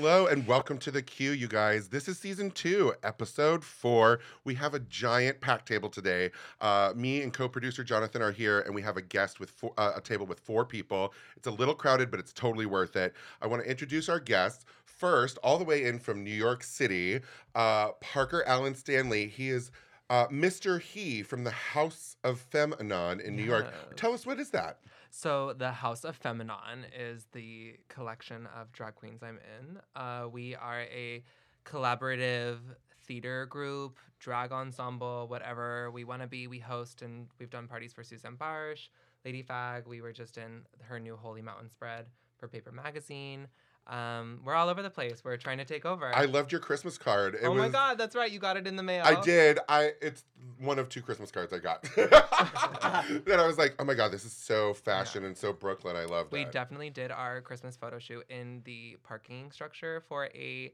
hello, and welcome to the queue, you guys. This is season two, episode four. We have a giant packed table today. Uh, me and co-producer Jonathan are here, and we have a guest with four, uh, a table with four people. It's a little crowded, but it's totally worth it. I want to introduce our guests first, all the way in from New York City, uh, Parker Allen Stanley. He is. Uh, Mr. He from the Haus of FemAnon in New York. Tell us what is that? So the Haus of FemAnon is the collection of drag queens I'm in. Uh, we are a collaborative theater group, drag ensemble, whatever we want to be. We host and we've done parties for Susanne Bartsch, Lady Fag. We were just in her new Holy Mountain spread for Paper Magazine. Um, we're all over the place. We're trying to take over. I loved your Christmas card. It oh my God, that's right. You got it in the mail. I did. I it's one of two Christmas cards I got. that I was like, oh my god, this is so fashion and so Brooklyn. I love that. We definitely did our Christmas photo shoot in the parking structure for a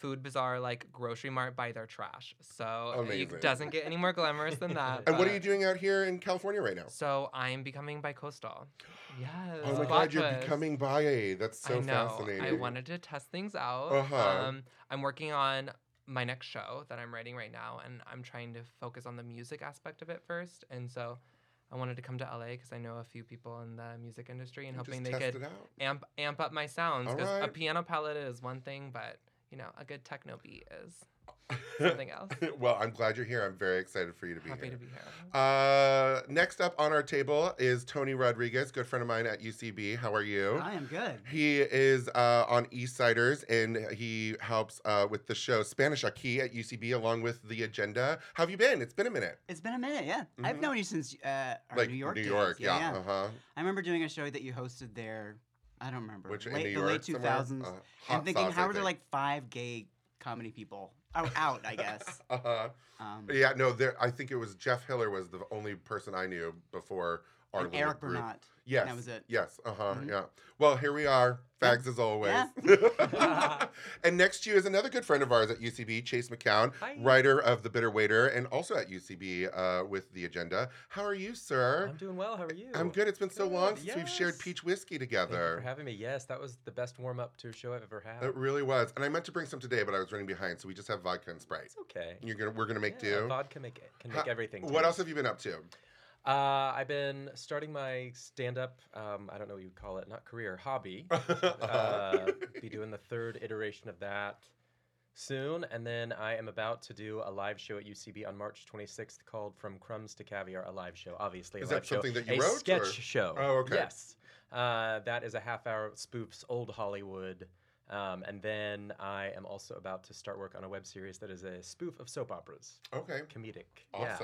food bazaar like grocery mart by their trash. So Amazing. it doesn't get any more glamorous than that. and what are you doing out here in California right now? So I'm becoming bicoastal. Yes. Oh my god, you're twist. becoming bi. That's so I know. fascinating. I wanted to test things out. Uh-huh. Um, I'm working on my next show that I'm writing right now, and I'm trying to focus on the music aspect of it first. And so I wanted to come to LA because I know a few people in the music industry and Just hoping they could amp amp up my sounds because a piano palette is one thing, but you know a good techno beat is something else. well, I'm glad you're here. I'm very excited for you to be Happy here. to be here. Uh, next up on our table is Tony Rodriguez, good friend of mine at UCB. How are you? I am good. He is uh, on Eastsiders and he helps uh, with the show Spanish Aquí at UCB along with The Agenda. How have you been? It's been a minute. It's been a minute, yeah. I've Mhm. known you since uh, our like New York New days. York, yeah. Uh-huh. I remember doing a show that you hosted there. I don't remember. Which in late, New the late two thousands. Uh, I'm thinking, how I are there think. like five gay comedy people out? Out, I guess. Uh-huh. Um, Yeah, no, there I think it was Jeff Hiller was the only person I knew before our and little Eric group. Bernat. Yes. that was it. Yes. Uh-huh. Mhm. Yeah. Well, here we are. Fags as always. and next to you is another good friend of ours at UCB, Chase McCown, Hi. writer of The Bitter Waiter and also at UCB uh, with The Agenda. How are you, sir? I'm doing well. How are you? I'm good. It's been so long since we've shared peach whiskey together. Thank you for having me. Yes, that was the best warm up to a show I've ever had. It really was. And I meant to bring some today, but I was running behind, so we just have vodka and Sprite. It's okay. You're gonna we're gonna make Yeah, do. Vodka make, can How- make everything. What else have you been up to? Uh, I've been starting my stand up. Um, I don't know what you would call it, not career, hobby. uh, be doing the third iteration of that soon, and then I am about to do a live show at UCB on March 26th called "From Crumbs to Caviar," a live show. Obviously, a Is that live show. something that you a wrote, sketch or- show. Oh, okay. Yes, uh, that is a half hour spoofs old Hollywood. Um, and then I am also about to start work on a web series that is a spoof of soap operas, okay. comedic. Yeah.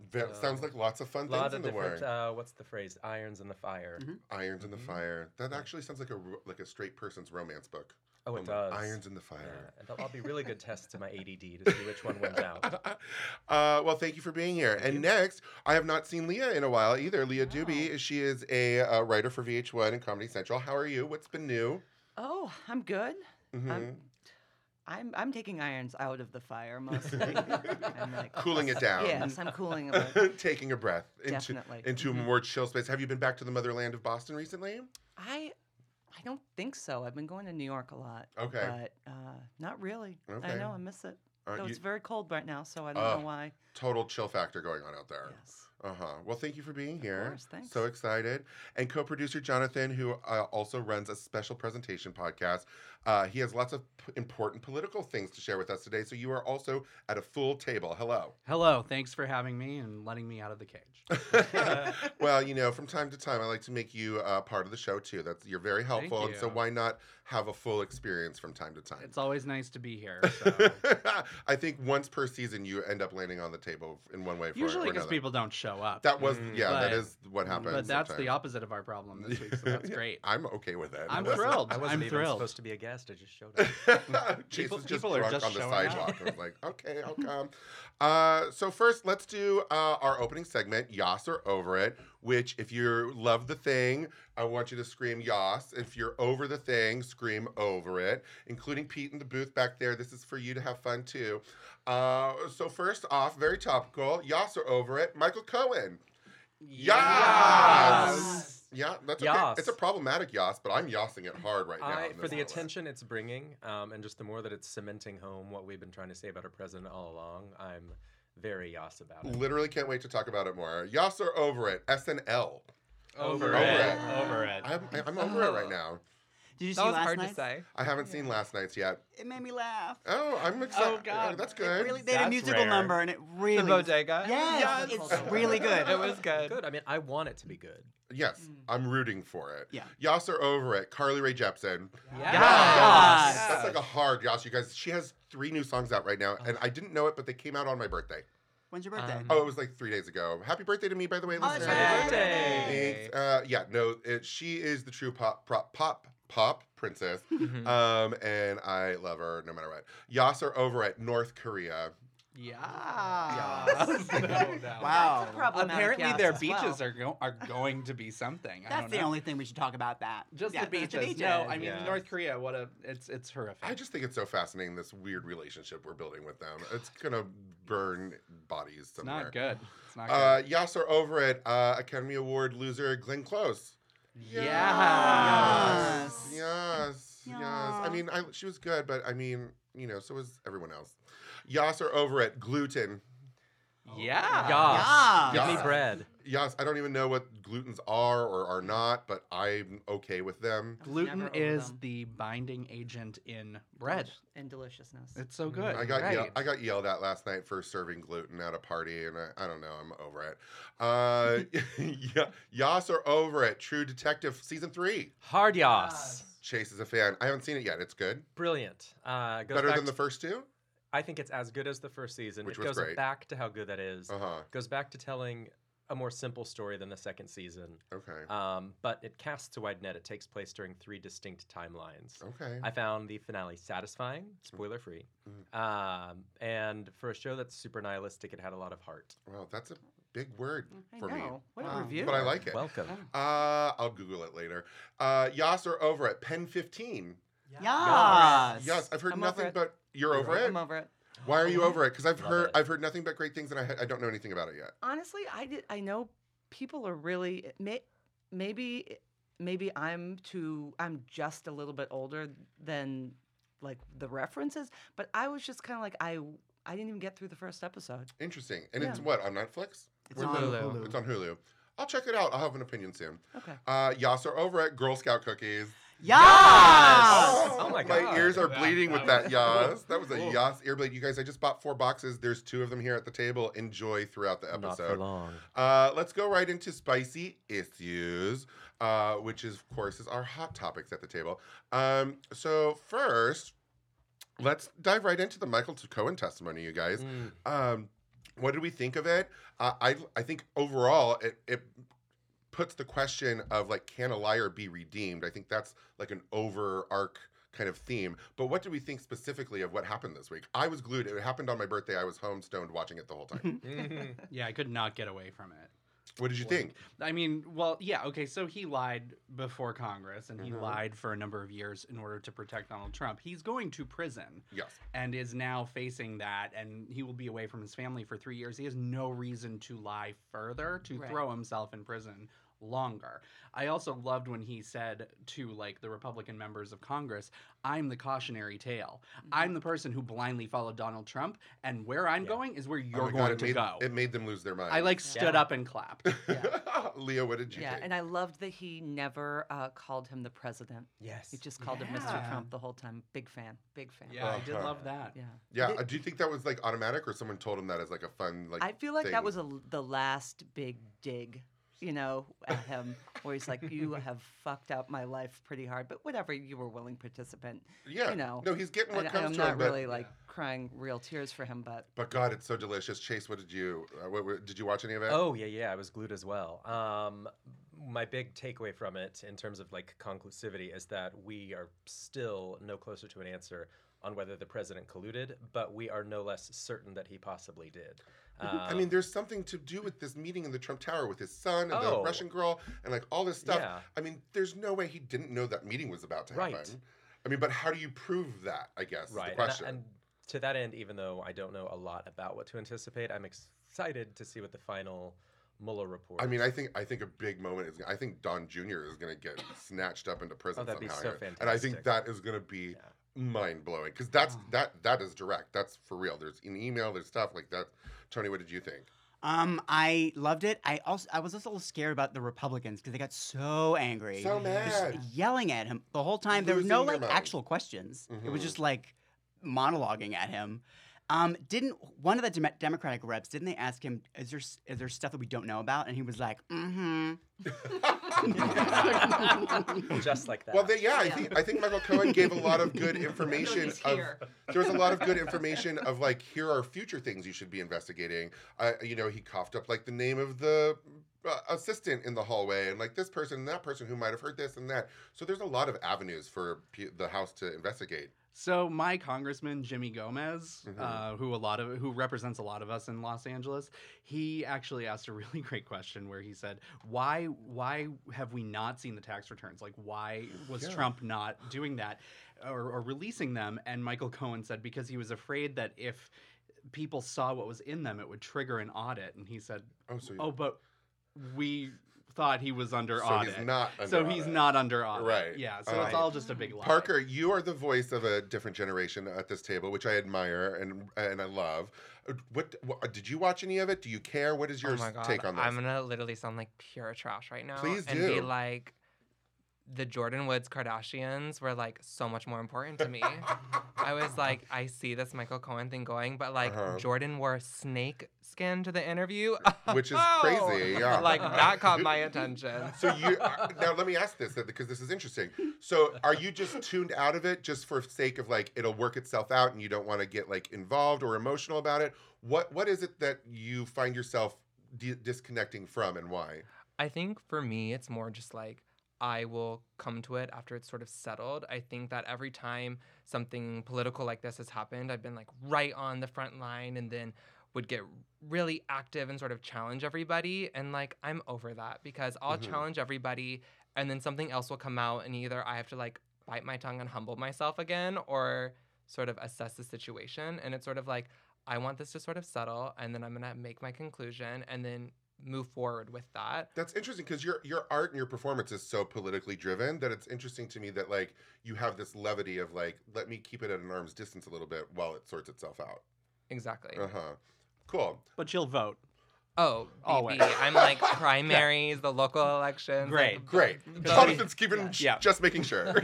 Awesome. Ve- sounds like lots of fun A lot things of in the different. works. Uh, what's the phrase? Irons in the fire. Irons in the Mhm. fire. That actually sounds like a like a straight person's romance book. Oh, it Um, does. Irons in the Yeah, fire. and there'll all be really good tests to my ADD to see which one wins out. uh, well, thank you for being here. and you. next, I have not seen Leah in a while either. Leah Dubie, she is a uh, writer for VH1 and Comedy Central. How are you? What's been new? Oh, I'm good. Mhm. I'm, I'm I'm taking irons out of the fire mostly. I'm like, Cooling it down. yes, I'm cooling a bit. Taking a breath into, Definitely. into a more chill space. Have you been back to the motherland of Boston recently? I I don't think so. I've been going to New York a lot. Okay. But uh, not really. Okay. I know I miss it. Though you- it's very cold right now, so I don't Oh. know why. Total chill factor going on out there. Yes. Uh huh. Well, thank you for being here. Of course, thanks. So excited. And co producer Jonathan, who uh, also runs a special presentation podcast. Uh, he has lots of p- important political things to share with us today. So you are also at a full table. Hello. Hello, thanks for having me and letting me out of the cage. well, you know, from time to time, I like to make you uh, part of the show too. That's you're very helpful, and so why not have a full experience from time to time? It's always nice to be here. So. I think once per season, you end up landing on the table in one way. For, Usually because people don't show up. That was Mm. yeah, that But- is what happens. but that's the opposite of our problem this week, so that's great. I'm okay with it. I'm thrilled. I wasn't I'm even thrilled. supposed to be a guest. I just showed up. Chase People- just people are drunk just on the sidewalk. I was like, okay, I'll come. Uh, so first, let's do uh, our opening segment, Yas or Over It, which if you love the thing, I want you to scream Yas. If you're over the thing, scream over it, including Pete in the booth back there. This is for you to have fun too. Uh, so first off, very topical, Yas or Over It, Michael Cohen. Yas! Yeah, that's okay. Yas. It's a problematic yas, but I'm yassing it hard right now. I, in for the moment. attention it's bringing, um, and just the more that it's cementing home what we've been trying to say about our president all along, I'm very yas about it. Literally can't wait to talk about it more. Yas are over it. SNL. Over, Over it. it. Over it. I'm, I'm over it right now. Did you see That was last hard night? to say. I haven't seen last night's yet. It made me laugh. Oh, I'm excited. Oh God. that's It good. really, they had a That's musical rare. number and it really. The bodega. Yes, Yes. it's really good. It was good. Good. I mean, I want it to be good. Yes, I'm rooting for it. Yeah. Yas are over it. Carly Rae Jepsen. Yes. Yes. That's like a hard Yas, you guys. She has three new songs out right now, and I didn't know it, but they came out on my birthday. When's your birthday? Um, Oh, it was like three days ago. Happy birthday to me, by the way. Oh, that's listeners. Happy birthday. Thanks. Uh, yeah, no, it, she is the true pop, prop, pop, pop princess, Mhm. um, and I love her no matter what. Yas are over at North Korea. Yeah. no doubt. Wow. That's a problematic Apparently, their as beaches well. are go- are going to be something. I That's don't the know. only thing we should talk about. That Just Yeah, the just beaches. the No, I mean Yeah. North Korea. What a it's it's horrific. I just think it's so fascinating this weird relationship we're building with them. It's gonna burn bodies it's somewhere. not good. It's not Uh, good. Yas are over at Uh, Academy Award loser Glenn Close. Yeah. Yes. Yes. Yes. I mean, I, she was good, but I mean, you know, so was everyone else. Yas are over it. Gluten. Oh, yeah. Yas. Give me bread. Yas, I don't even know what glutens are or are not, but I'm okay with them. I was Gluten never is them. the binding agent in bread. and deliciousness. It's so good. I got right. yell- I got yelled at last night for serving gluten at a party, and I, I don't know. I'm over it. Uh, yeah, Yas are over it. True Detective season three. Hard yas. Chase is a fan. I haven't seen it yet. It's good. Brilliant. Uh, goes Better back than the to- first two. I think it's as good as the first season. Which it was goes great. back to how good that is. Uh huh. Goes back to telling a more simple story than the second season. Okay. Um, but it casts a wide net. It takes place during three distinct timelines. Okay. I found the finale satisfying, spoiler free. Mm. Um, and for a show that's super nihilistic, it had a lot of heart. Well, that's a big word I for me. know. What a review. But I like it. Welcome. Uh, I'll Google it later. Uh, Yas are over at Pen 15. Yes. Yes, I've heard I'm nothing but you're over it. I'm over it. Why are you over it? Because I've Love heard it. I've heard nothing but great things, and I I don't know anything about it yet. Honestly, I did. I know people are really may, maybe maybe I'm too. I'm just a little bit older than like the references, but I was just kind of like I. I didn't even get through the first episode. Interesting. And Yeah. it's what on Netflix? It's Where's on the- Hulu. It's on Hulu. I'll check it out. I'll have an opinion soon. Okay. Uh, Yas are over at Girl Scout cookies. Yes. Oh my My God. ears are bleeding with that that Yas. That was a Ooh. Yas earbleed. You guys, I just bought four boxes. There's two of them here at the table. Enjoy throughout the episode. Not for episode. long. Uh, let's go right into spicy issues, uh, which is, of course, is our hot topics at the table. Um, so first, let's dive right into the Michael Cohen testimony, you guys. Mm. Um, what did we think of it? Uh, I I think overall it it puts the question of like can a liar be redeemed? I think that's like an over arc kind of theme. But what do we think specifically of what happened this week? I was glued. It happened on my birthday. I was home stoned watching it the whole time. Yeah, I could not get away from it. what did you think? I mean, well, yeah, okay, so he lied before Congress and he Mhm. lied for a number of years in order to protect Donald Trump. He's going to prison Yes. and is now facing that and he will be away from his family for 3 years. He has no reason to lie further to Right. throw himself in prison longer. I also loved when he said to like the Republican members of Congress, "I'm the cautionary tale. I'm the person who blindly followed Donald Trump and where I'm Yeah. going is where Oh you're my going it to made, go." It made them lose their mind. I like stood Yeah. up and clapped. Leo, what did you Yeah, think? and I loved that he never uh, called him the president. Yes. He just called him Mr. Trump the whole time. Big fan. Big fan. Yeah, I did love that. Yeah. yeah, Th- uh, do you think that was like automatic, or someone told him that as like a fun like? I feel like thing? that was a, the last big dig, you know, at him, where he's like, "You have fucked up my life pretty hard, but whatever, you were willing participant." yeah. you know, no, he's getting what And comes I'm to not him. But, really like crying real tears for him, but but God, it's so delicious. Chase, what did you? Uh, what, what- did you watch any of it? Oh yeah, yeah. I was glued as well. Um, my big takeaway from it, in terms of like conclusivity, is that we are still no closer to an answer on whether the president colluded, but we are no less certain that he possibly did. I Um, mean, there's something to do with this meeting in the Trump Tower with his son and the Oh. Russian girl and like all this stuff. Yeah. I mean, there's no way he didn't know that meeting was about to happen. Right. I mean, but how do you prove that? I guess right. is and the I- question. And, to that end, even though I don't know a lot about what to anticipate, I'm excited to see what the final Mueller report. I mean, I think I think a big moment is. I think Don Jr. is going to get snatched up into prison Oh, that'd be somehow, so here. and I think that is going to be Yeah. mind blowing because that's Oh. that that is direct. That's for real. There's an email. There's stuff like that. Tony, what did you think? Um, I loved it. I also I was also a little scared about the Republicans because they got so angry, So just mad. yelling at him the whole time. There was no like mind. actual questions. It was Mhm. just like monologuing at him. Um, didn't one of the Dem- Democratic reps? Didn't they ask him, "Is there s- is there stuff that we don't know about?" And he was like, "Mm-hmm." just like that. Well, they, yeah, I think I think Michael Cohen gave a lot of good information. He's Of, here. there was a lot of good information of like here are future things you should be investigating. Uh, you know, he coughed up like the name of the uh, assistant in the hallway and like this person and that person who might have heard this and that. So there's a lot of avenues for p- the House to investigate. So my congressman Jimmy Gomez, Mhm. uh, who a lot of who represents a lot of us in Los Angeles, he actually asked a really great question where he said, "Why why have we not seen the tax returns? Like why was Yeah. Trump not doing that or, or releasing them?" And Michael Cohen said because he was afraid that if people saw what was in them, it would trigger an audit. And he said, Oh, so, "Oh, but we thought he was under so audit." he's not. so under he's not under audit. Right. Yeah. So Right. it's all just a big lie. Parker, you are the voice of a different generation at this table, which I admire and and I love. What, what did you watch any of it? Do you care? What is oh your oh my god, take on this? I'm gonna literally sound like pure trash right now. Please and do. be like, the Jordyn Woods Kardashians were like so much more important to me. I was like, I see this Michael Cohen thing going, but like Uh-huh. Jordyn wore snake skin to the interview, Which is crazy, yeah. like that caught my attention. So you uh, now let me ask this because this is interesting. So are you just tuned out of it just for sake of like it'll work itself out and you don't want to get like involved or emotional about it? What what is it that you find yourself di- disconnecting from and why? I think for me, it's more just like I will come to it after it's sort of settled. I think that every time something political like this has happened, I've been like right on the front line and then would get really active and sort of challenge everybody. And like, I'm over that because I'll Mhm. challenge everybody and then something else will come out and either I have to like bite my tongue and humble myself again or sort of assess the situation. And it's sort of like, I want this to sort of settle and then I'm going to make my conclusion and then move forward with that. That's interesting because your your art and your performance is so politically driven that it's interesting to me that like you have this levity of like let me keep it at an arm's distance a little bit while it sorts itself out. Exactly. Uh huh. Cool. But you'll vote. Oh, Always. BB. I'm like primaries, the local elections. Great. like, Great. Jonathan's keeping Yeah. just making sure.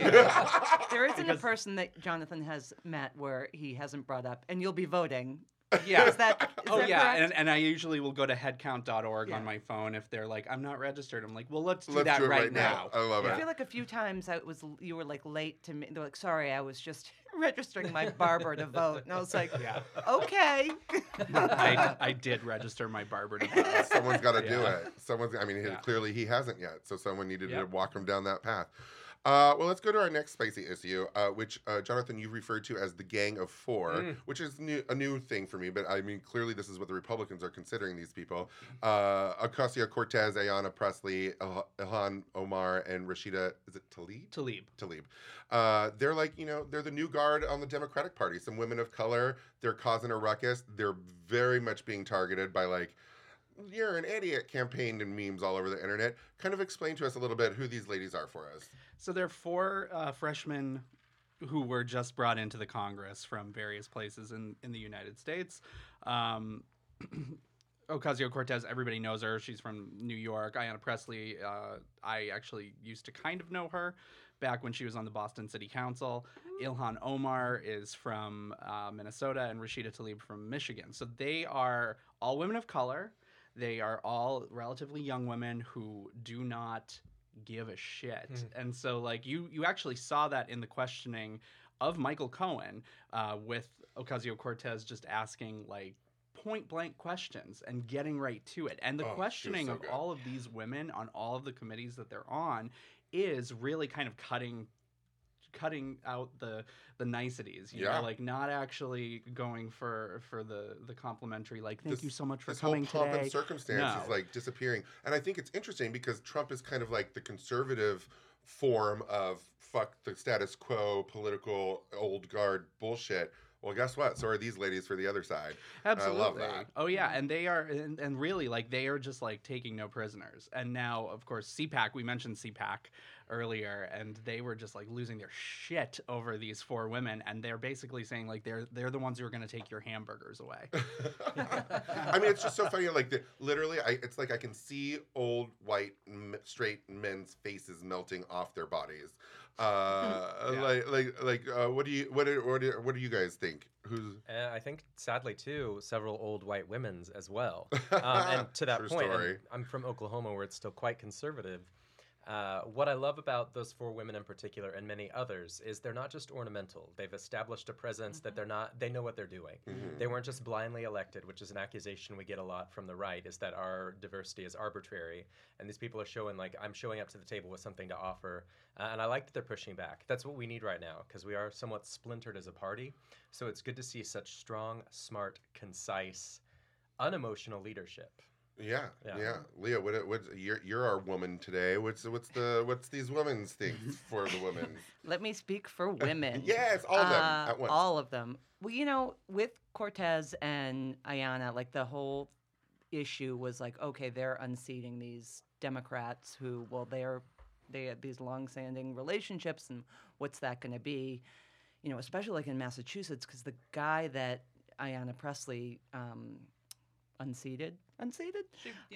There isn't a person that Jonathan has met where he hasn't brought up, and you'll be voting. Yeah. Is that? Is oh that yeah, correct? and, and I usually will go to headcount.org Yeah. on my phone if they're like, I'm not registered. I'm like, well, let's do Let's that do right, right now. now. I love I it. I feel like a few times I was you were like late to me. They're like, "Sorry, I was just registering my barber to vote," and I was like, Yeah. "Okay." I, I did register my barber to vote. Someone's got to do it. Someone's. I mean, Yeah. clearly he hasn't yet, so someone needed to walk him down that path. Uh, well, let's go to our next spicy issue, uh, which uh, Jonathan you referred to as the Gang of Four, Mm. which is new, a new thing for me. But I mean, clearly this is what the Republicans are considering these people: uh, Ocasio Cortez, Ayanna Pressley, Il- Ilhan Omar, and Rashida. Is it Tlaib? Talib. Tlaib. Uh, they're like, you know, they're the new guard on the Democratic Party. Some women of color. They're causing a ruckus. They're very much being targeted by like, you're an idiot campaign and memes all over the internet. Kind of explain to us a little bit who these ladies are for us. So there are four uh, freshmen who were just brought into the Congress from various places in, in the United States. Um, Ocasio Cortez, everybody knows her. She's from New York. Ayanna Pressley, uh, I actually used to kind of know her back when she was on the Boston City Council. Ilhan Omar is from uh, Minnesota, and Rashida Tlaib from Michigan. So they are all women of color. They are all relatively young women who do not give a shit. And so like you you actually saw that in the questioning of Michael Cohen uh, with Ocasio Cortez just asking like point blank questions and getting right to it. And the Oh, questioning so of all of these women on all of the committees that they're on is really kind of cutting cutting out the the niceties you Yeah. know like not actually going for for the the complimentary like thank This- you so much for this whole coming pomp today and circumstance is like disappearing. And I think it's interesting because Trump is kind of like the conservative form of fuck the status quo political old guard bullshit Well, guess what? So are these ladies for the other side. Absolutely. I love that. Oh yeah, and they are, and, and really, like they are just like taking no prisoners. And now, of course, CPAC. We mentioned CPAC earlier, and they were just like losing their shit over these four women, and they're basically saying like they're they're the ones who are going to take your hamburgers away. I mean, it's just so funny. Like, the, literally, I, it's like I can see old white m- straight men's faces melting off their bodies. Uh, Yeah. Like, like, like, uh, what do you, what, do, what, do, what do you guys think? Who's Uh, I think, sadly, too, several old white women's as well. Um, and to that True point, and story. I'm from Oklahoma, where it's still quite conservative. Uh, what I love about those four women in particular, and many others, is they're not just ornamental. They've established a presence that they're not. They know what they're doing. Mhm. They weren't just blindly elected, which is an accusation we get a lot from the right, is that our diversity is arbitrary. And these people are showing, like, I'm showing up to the table with something to offer. Uh, and I like that they're pushing back. That's what we need right now, because we are somewhat splintered as a party. So it's good to see such strong, smart, concise, unemotional leadership. Yeah, yeah, Yeah. Leah, what, what's you're you're our woman today. What's what's the what's these women's things for the women? Let me speak for women. yes, all of them Uh, at once. All of them. Well, you know, with Cortez and Ayanna, like the whole issue was like, okay, they're unseating these Democrats who, well, they're they have these long-standing relationships, and what's that going to be? You know, especially like in Massachusetts, because the guy that Ayanna Pressley um, unseated, unseated,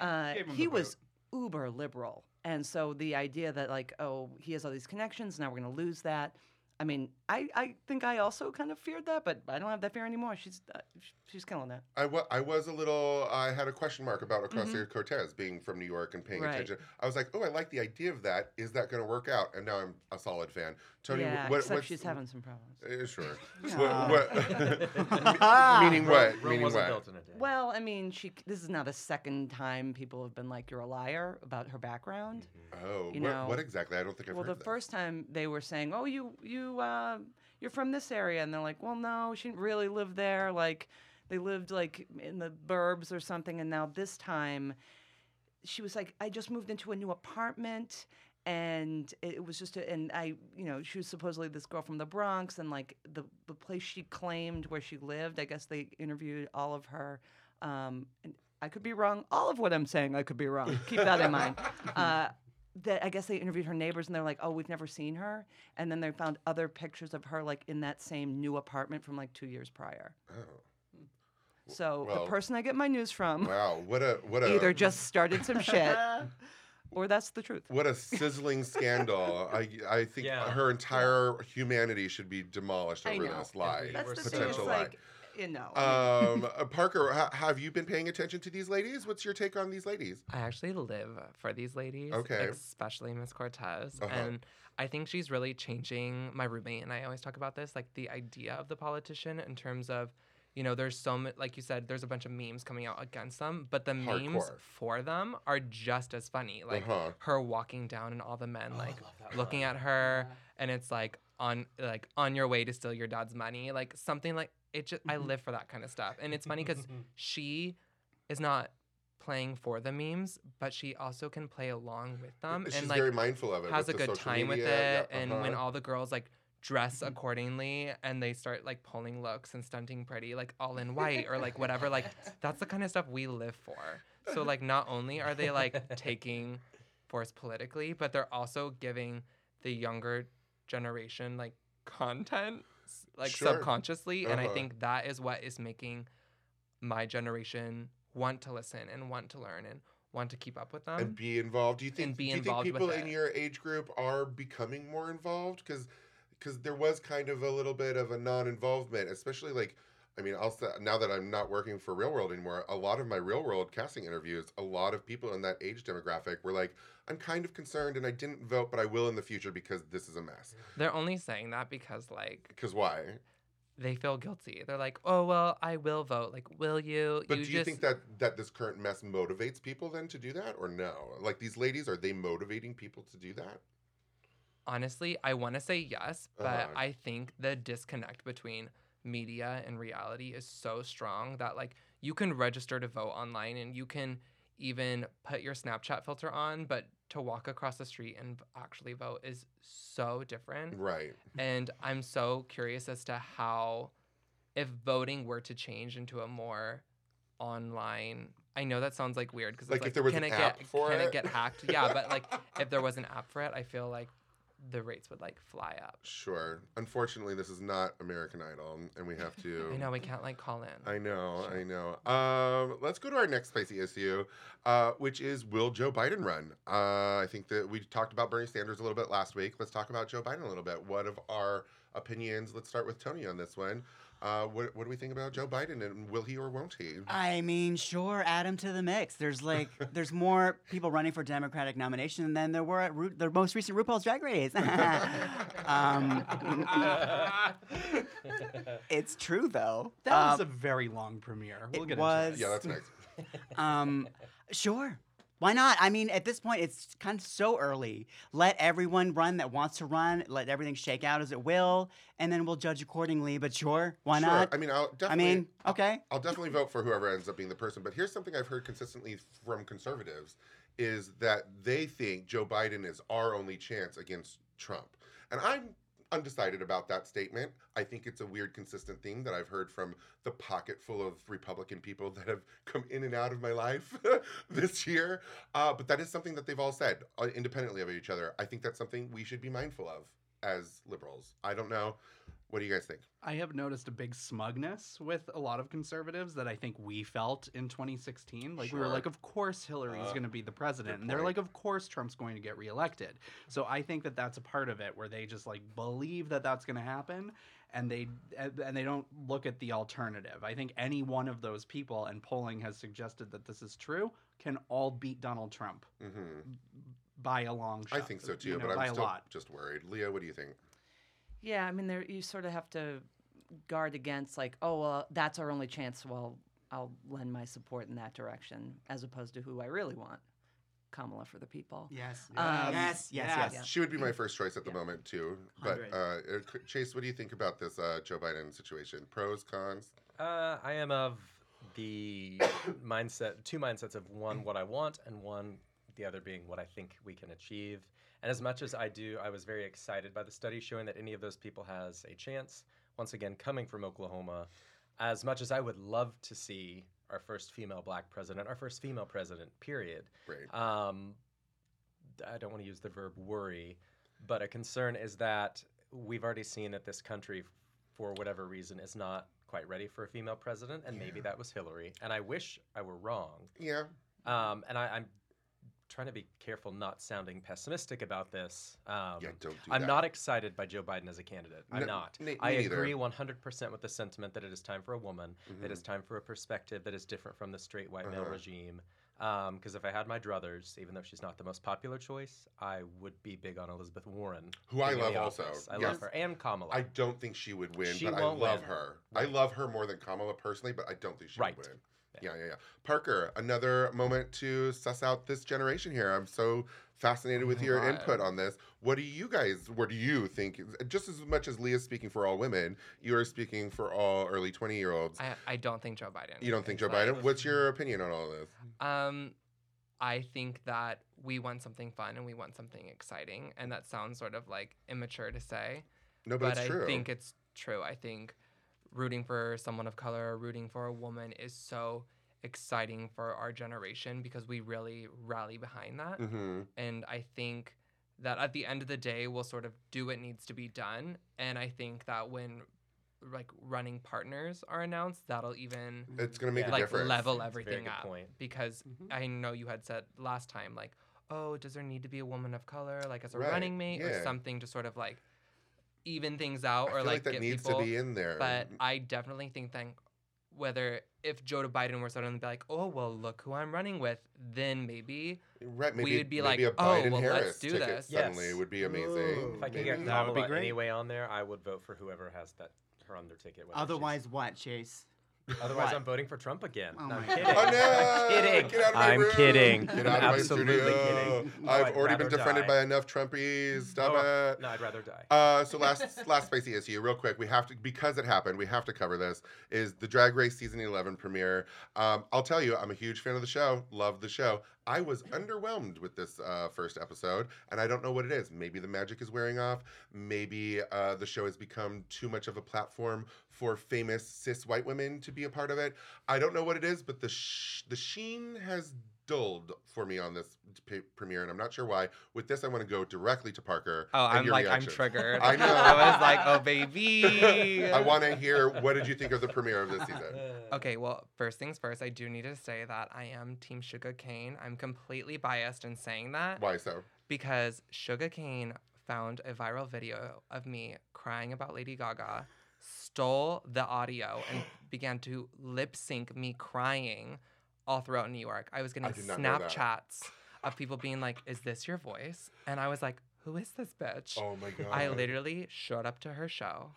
uh, gave him he was uber liberal, and so the idea that like, oh, he has all these connections, now we're going to lose that. I mean, I, I think I also kind of feared that, but I don't have that fear anymore. She's uh, sh- she's killing that. I wa- I was a little, I had a question mark about Ocasio Cortez being from New York and paying Right. attention. I was like, oh, I like the idea of that. Is that going to work out? And now I'm a solid fan. Tony, yeah, what, except what's, she's having some problems. Uh, sure. What, what, meaning what? Rome meaning wasn't what? built in a day. Well, I mean, she. This is not the second time people have been like, "You're a liar" about her background. Oh, You what, know, what exactly? I don't think I've well, heard the that. first time they were saying, "Oh, you you uh, you're from this area," and they're like, "Well, no, she didn't really live there. Like, they lived like in the burbs or something." And now this time, she was like, "I just moved into a new apartment." And it was just, a, and I, you know, she was supposedly this girl from the Bronx, and like the the place she claimed where she lived. I guess they interviewed all of her. Um, and I could be wrong. All of what I'm saying, I could be wrong. Keep that in mind. Uh, that I guess they interviewed her neighbors and they're like, "Oh, we've never seen her." And then they found other pictures of her like in that same new apartment from like 2 years prior. Oh, So well, the person I get my news from wow, what a what a either just started some shit or that's the truth. what a sizzling scandal. I I think Yeah. her entire humanity should be demolished over this lie. we That's were the so- thing. It's potential lie. like, you know. Um, uh, Parker, ha- have you been paying attention to these ladies? What's your take on these ladies? I actually live for these ladies, Okay. especially Miss Cortez, Uh-huh. and I think she's really changing. My roommate and I always talk about this, like the idea of the politician in terms of, you know, there's so many, like you said, there's a bunch of memes coming out against them, but the memes for them are just as funny. Like Uh-huh. her walking down and all the men like looking one. at her, and it's like on like on your way to steal your dad's money, like something like it. Just I live for that kind of stuff, and it's funny because she is not playing for the memes, but she also can play along with them She's and like very mindful of it. has a good time with it. Yeah, And when uh-huh. all the girls like dress accordingly and they start like pulling looks and stunting pretty, like all in white or like whatever, like that's the kind of stuff we live for. So like not only are they like taking force politically, but they're also giving the younger generation like content like Sure. subconsciously and i Uh-huh. think that is what is making my generation want to listen and want to learn and want to keep up with them and be involved. Do you think? do you think people in your age group are becoming more involved? Because because there was kind of a little bit of a non-involvement, especially like. I mean, I'll say, now that I'm not working for Real World anymore, a lot of my Real World casting interviews, a lot of people in that age demographic were like, "I'm kind of concerned, and I didn't vote, but I will in the future because this is a mess." they're only saying that because like Because why? they feel guilty they're like oh well i will vote like will you But you do you just think that that this current mess motivates people then to do that, or no? Like these ladies, are they motivating people to do that? honestly i want to say yes but Uh-huh. i think the disconnect between media and reality is so strong that like you can register to vote online and you can even put your snapchat filter on but to walk across the street and actually vote is so different Right. and i'm so curious as to how if voting were to change into a more online I know that sounds like weird because Like, like, if there was can an it app get for it. can it? it get hacked? Yeah, but like if there was an app for it, I feel like the rates would like fly up. Sure. Unfortunately, this is not American Idol, and we have to. I know we can't like call in. I know, I know. Um, let's go to our next spicy issue, uh, which is will Joe Biden run? Uh, I think that we talked about Bernie Sanders a little bit last week. Let's talk about Joe Biden a little bit. What of our opinions? Let's start with Tony on this one. Uh, what, what do we think about Joe Biden and will he or won't he? I mean, sure, add him to the mix. There's like, there's more people running for Democratic nomination than there were at Ru- the most recent RuPaul's Drag Race. um, it's true though. That Uh, was a very long premiere. We'll it get was- into yeah, that's next. um, sure. Why not? I mean, at this point, it's kind of so early. Let everyone run that wants to run. Let everything shake out as it will, and then we'll judge accordingly. But sure, why Sure. not? I mean, I'll definitely. I mean, I'll- okay. I'll definitely vote for whoever ends up being the person. But here's something I've heard consistently from conservatives is that they think Joe Biden is our only chance against Trump. And I'm undecided about that statement. I think it's a weird consistent theme that I've heard from the pocket full of Republican people that have come in and out of my life this year. Uh, but that is something that they've all said uh, independently of each other. I think that's something we should be mindful of as liberals. I don't know. What do you guys think? I have noticed a big smugness with a lot of conservatives that I think we felt in 2016. Like we were like, of course Hillary's Uh, going to be the president, and they're like, of course Trump's going to get reelected. So I think that that's a part of it where they just like believe that that's going to happen, and they and they don't look at the alternative. I think any one of those people, and polling has suggested that this is true, can all beat Donald Trump hmm by a long shot. I think so too, you know, but I'm still just worried. Leah, what do you think? Yeah, I mean, there you sort of have to guard against like, oh, well, that's our only chance. Well, I'll lend my support in that direction, as opposed to who I really want, Kamala for the people. Yes. Um, yes. Yes. yes. Yes. She would be my first choice at the moment too. But uh, uh, Chase, what do you think about this uh, Joe Biden situation? Pros, cons? Uh, I am of the mindset, two mindsets of one, what I want, and one, the other being what I think we can achieve. And as much as I do, I was very excited by the study showing that any of those people has a chance. Once again, coming from Oklahoma, as much as I would love to see our first female black president, our first female president, period. Right. Um, I don't want to use the verb worry, but a concern is that we've already seen that this country, for whatever reason, is not quite ready for a female president, and maybe that was Hillary. And I wish I were wrong. Yeah. Um, and I, I'm trying to be careful not sounding pessimistic about this. Um, yeah. Don't do I'm that. not excited by Joe Biden as a candidate. I'm No, not. me- I neither. agree 100% with the sentiment that it is time for a woman, that Mhm. it's time for a perspective that is different from the straight white male Uh-huh. regime. Because if I had my druthers, even though she's not the most popular choice, I would be big on Elizabeth Warren. Who I love also. I Yes. love her. And Kamala. I don't think she would win, She but I love win. her. I love her more than Kamala personally, but I don't think she Right. would win. Yeah, yeah, yeah. Parker, another moment to suss out this generation here. I'm so fascinated Oh with your God. input on this. What do you guys, what do you think? Just as much as Leah's speaking for all women, you are speaking for all early 20 year olds. I, I don't think Joe Biden. You don't think Joe Biden? What's your opinion on all this? Um, I think that we want something fun and we want something exciting, and that sounds sort of like immature to say, No, but, but, I true. think it's true. I think rooting for someone of color rooting for a woman is so exciting for our generation because we really rally behind that. hmm And I think that at the end of the day, we'll sort of do what needs to be done. And I think that when like running partners are announced, that'll even It's going to make Yeah. a like difference. level That's a everything good up point. because Mhm. I know you had said last time like, oh, does there need to be a woman of color like as a Right, running mate yeah. or something to sort of like even things out I or feel like, that get needs people. to be in there. But I definitely think that whether if Joe Biden were suddenly be like, oh well, look who I'm running with, then maybe right, maybe, would be maybe like, a "Oh, Biden well, let's do this." suddenly Yes. would be amazing. Ooh. if I can Maybe. get That would be Kamala great. anyway on there, I would vote for whoever has that her on their ticket. whether she's- Otherwise, what, Chase? Otherwise, What? I'm voting for Trump again. Oh no, I'm my kidding. God. Oh no! kidding. Get out of my I'm room. kidding. Get I'm out of my absolutely studio. kidding. No, I've I'd already been rather defriended die. by enough Trumpies. Stop Oh, it. No, I'd rather die. Uh, so last last spicy issue, real quick. We have to because it happened. We have to cover this. Is the Drag Race season eleven premiere? Um, I'll tell you, I'm a huge fan of the show. Love the show. I was underwhelmed with this uh, first episode, and I don't know what it is. Maybe the magic is wearing off. Maybe uh, the show has become too much of a platform for famous cis white women to be a part of it. I don't know what it is, but the sh- the sheen has dulled for me on this p- premiere, and I'm not sure why. With this, I want to go directly to Parker. Oh, and I'm your like reaction. I'm triggered. I know. I was like, oh baby. I want to hear what did you think of the premiere of this season? Okay, well, first things first, I do need to say that I am Team Sugar Cane. I'm completely biased in saying that Why so? because Sugar Cane found a viral video of me crying about Lady Gaga, stole the audio, and began to lip sync me crying all throughout New York. I was getting did not know that. Snapchats of people being like, Is this your voice? And I was like, Who is this bitch? Oh my god! I literally showed up to her show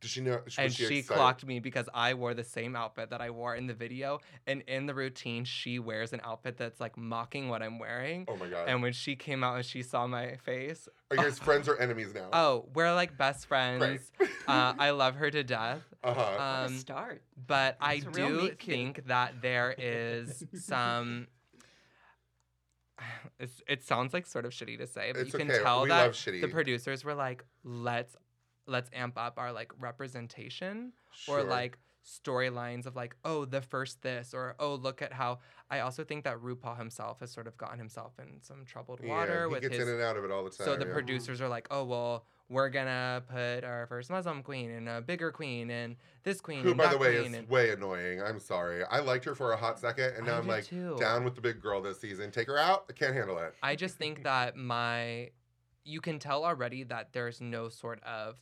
Did she know? Was and she, excited? clocked me because I wore the same outfit that I wore in the video. And in the routine, she wears an outfit that's like mocking what I'm wearing. Oh my god! And when she came out and she saw my face, Are you guys friends or enemies now? oh, we're like best friends. Great. uh, I love her to death. uh huh. Um, start. but I It's a do meet cute. think that there is some. It's, it sounds like sort of shitty to say, but It's you can okay. tell We that the producers were like, "Let's let's amp up our like representation or like storylines of like, oh, the first this or oh, look at how." I also think that RuPaul himself has sort of gotten himself in some troubled water yeah, he with gets his in and out of it all the time. so the yeah. producers are like, oh well, we're gonna put our first Muslim queen and a bigger queen and this queen Who, and by the way, is and way annoying. I'm sorry. I liked her for a hot second, and now I I'm like too. down with the big girl this season. Take her out. I can't handle it. I just think that my you can tell already that there's no sort of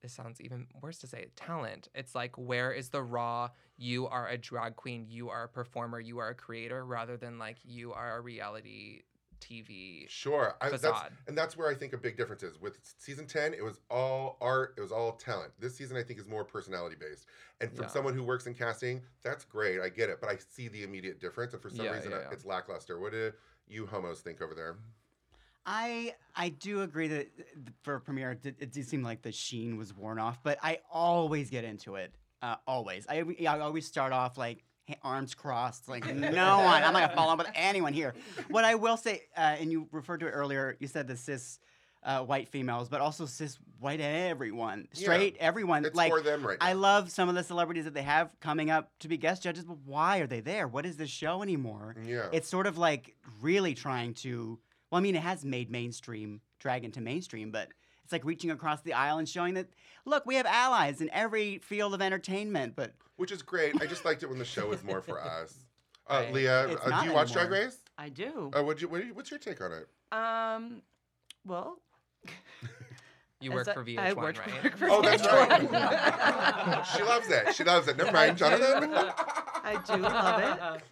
this sounds even worse to say talent. It's like where is the raw you are a drag queen, you are a performer, you are a creator rather than like you are a reality TV. Sure. I, that's, and that's where I think a big difference is. With season 10, it was all art, it was all talent. This season, I think, is more personality based. And from Yeah. someone who works in casting, that's great. I get it. But I see the immediate difference. And for some Yeah, reason, yeah, uh, yeah. it's lackluster. What do you homos think over there? I I do agree that uh, for premiere, it did, it did seem like the sheen was worn off, but I always get into it. Uh, always. I, I always start off like arms crossed, like no one. I'm not gonna fall in with anyone here. What I will say, uh, and you referred to it earlier, you said the cis uh, white females, but also cis white everyone, Yeah. straight everyone. It's like for them right now. I love some of the celebrities that they have coming up to be guest judges, but why are they there? What is this show anymore? yeah. it's sort of like really trying to well i mean it has made mainstream drag into mainstream but it's like reaching across the aisle and showing that look we have allies in every field of entertainment but Which is great. I just liked it when the show was more for us. Uh, Right. Leah, uh, do not you watch Drag. Race? I do. Uh, what you, what do you, what's your take on it? Um, well, You work I- for VH1, I work right? For, for Oh, that's VH1. right. she loves it. She loves it. Never I mind, Jonathan. do. I do love it.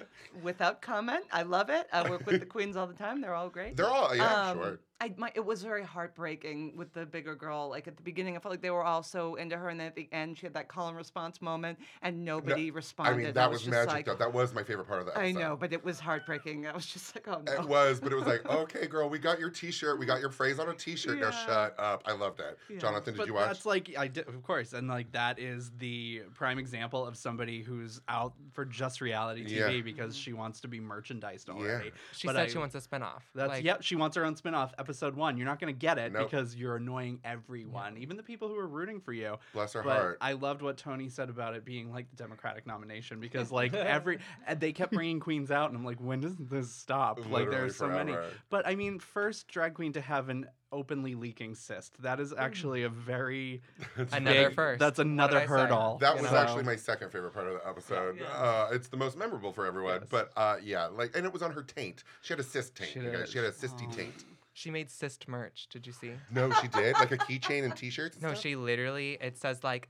Without comment, I love it. I work with the queens all the time. They're all great. They're all, yeah, Um, sure. I, my, it was very heartbreaking with the bigger girl. Like at the beginning, I felt like they were all so into her, and then at the end, she had that call and response moment, and nobody I responded. I mean, that I was, just magic, like, though. That was my favorite part of that. I know, but it was heartbreaking. I was just like, oh no. It was, but it was like, okay, girl, we got your T-shirt. We got your phrase on a T-shirt. Yeah. Now shut up. I loved it. Yeah. Jonathan, did but you watch? that's like I did, of course, and like that is the prime example of somebody who's out for just reality TV Yeah. because she wants to be merchandised Yeah. already. She But said I- she wants a spinoff. That's like, yep. She wants her own spin-off, episode one. You're not gonna get it Nope. because you're annoying everyone, even the people who are rooting for you. Bless her but heart. I loved what Tony said about it being like the Democratic nomination because like every they kept bringing queens out, and I'm like, when does this stop? like Literally there's so many. But I mean, first drag queen to have an openly leaking cyst. That is actually a very Another big- first. That's another hurdle. That was know? actually my second favorite part of the episode. Yeah. Uh, it's the most memorable for everyone. Yes. But uh, yeah, like, and it was on her taint. She had a cyst taint. She you guys. She had a cysty Oh. taint. She made cyst merch. Did you see? No, she did, like a keychain and T-shirts. and No, stuff? she literally. It says like,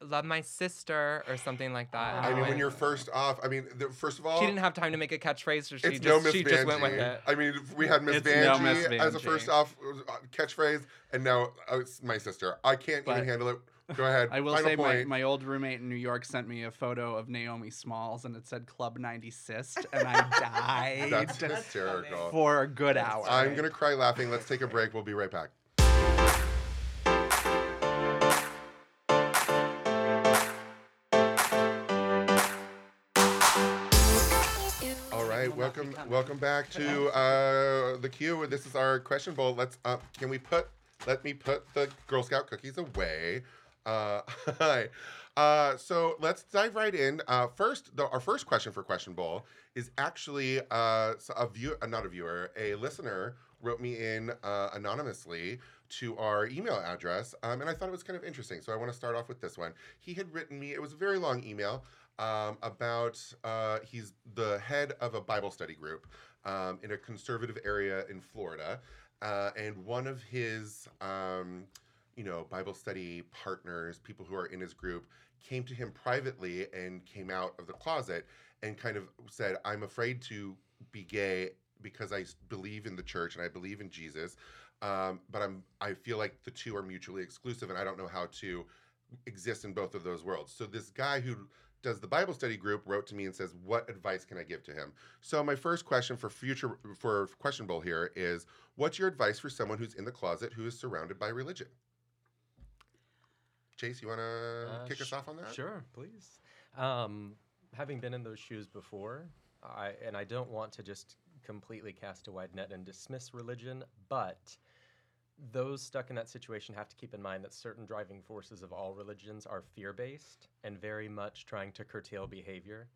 "Love my sister" or something like that. and I mean, when you're first off, I mean, the, first of all, she didn't have time to make a catchphrase, so she it's just no Miss she just went with it. I mean, we had Miss It's no as a first off uh, catchphrase, and now uh, it's my sister. I can't even handle it. Go ahead. I will Final say my, point. my old roommate in New York sent me a photo of Naomi Smalls and it said Club 90 Cyst and I died That's hysterical. for a good hour. I'm gonna cry laughing. Let's take a break. We'll be right back. All right, welcome, welcome back to uh, the queue. This is our question bowl. Let's, uh, can we put, let me put the Girl Scout cookies away. Uh, hi. Uh, so let's dive right in. Uh, first, the, our first question for Question Bowl is actually uh, a view, uh, not a viewer, a listener wrote me in uh, anonymously to our email address, um, and I thought it was kind of interesting. So I want to start off with this one. He had written me; it was a very long email um, about uh, he's the head of a Bible study group um, in a conservative area in Florida, uh, and one of his um, you know, Bible study partners, people who are in his group, came to him privately and came out of the closet and kind of said, I'm afraid to be gay because I believe in the church and I believe in Jesus. Um, but I'm I feel like the two are mutually exclusive and I don't know how to exist in both of those worlds. So this guy who does the Bible study group wrote to me and says, "What advice can I give to him?" So my first question for future for question bowl here is, what's your advice for someone who's in the closet who is surrounded by religion? Chase, you want to Uh, kick us off on that? Sure, please. Um, having been in those shoes before, I and I don't want to just completely cast a wide net and dismiss religion, but those stuck in that situation have to keep in mind that certain driving forces of all religions are fear-based and very much trying to curtail behavior.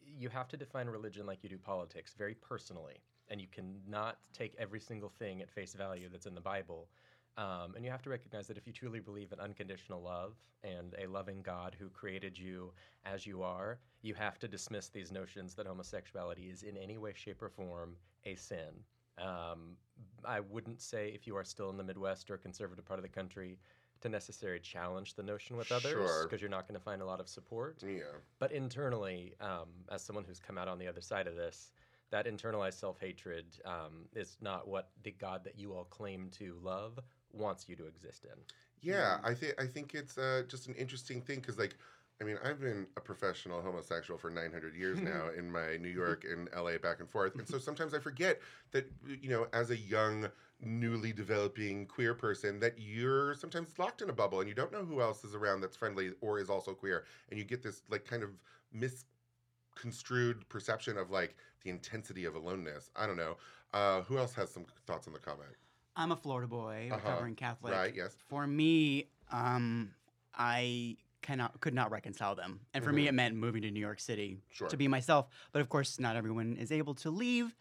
You have to define religion like you do politics, very personally, and you cannot take every single thing at face value that's in the Bible. Um, and you have to recognize that if you truly believe in unconditional love and a loving God who created you as you are, you have to dismiss these notions that homosexuality is in any way, shape, or form a sin. Um, I wouldn't say if you are still in the Midwest or a conservative part of the country to necessarily challenge the notion with others Sure. because you're not going to find a lot of support. Yeah. But internally, um, as someone who's come out on the other side of this, that internalized self hatred um, is not what the God that you all claim to love wants you to exist in. Yeah, I think I think it's uh, just an interesting thing because, like, I mean, I've been a professional homosexual for 900 years now in my New York and LA back and forth, and so sometimes I forget that you know, as a young, newly developing queer person, that you're sometimes locked in a bubble and you don't know who else is around that's friendly or is also queer, and you get this like kind of misconstrued perception of like the intensity of aloneness. I don't know. Uh, who else has some thoughts on the comment? I'm a Florida boy, Uh-huh. recovering Catholic. Right. Yes. For me, um, I cannot could not reconcile them, and for me, Mhm. it meant moving to New York City Sure. to be myself. But of course, not everyone is able to leave.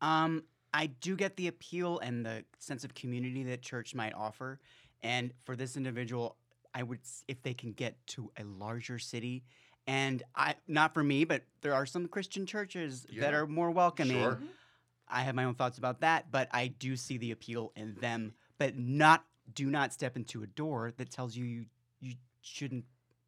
Um, I do get the appeal and the sense of community that church might offer, and for this individual, I would if they can get to a larger city. And I, not for me, but there are some Christian churches that are more welcoming. Sure. I have my own thoughts about that, but I do see the appeal in them. But not do not step into a door that tells you you, you shouldn't.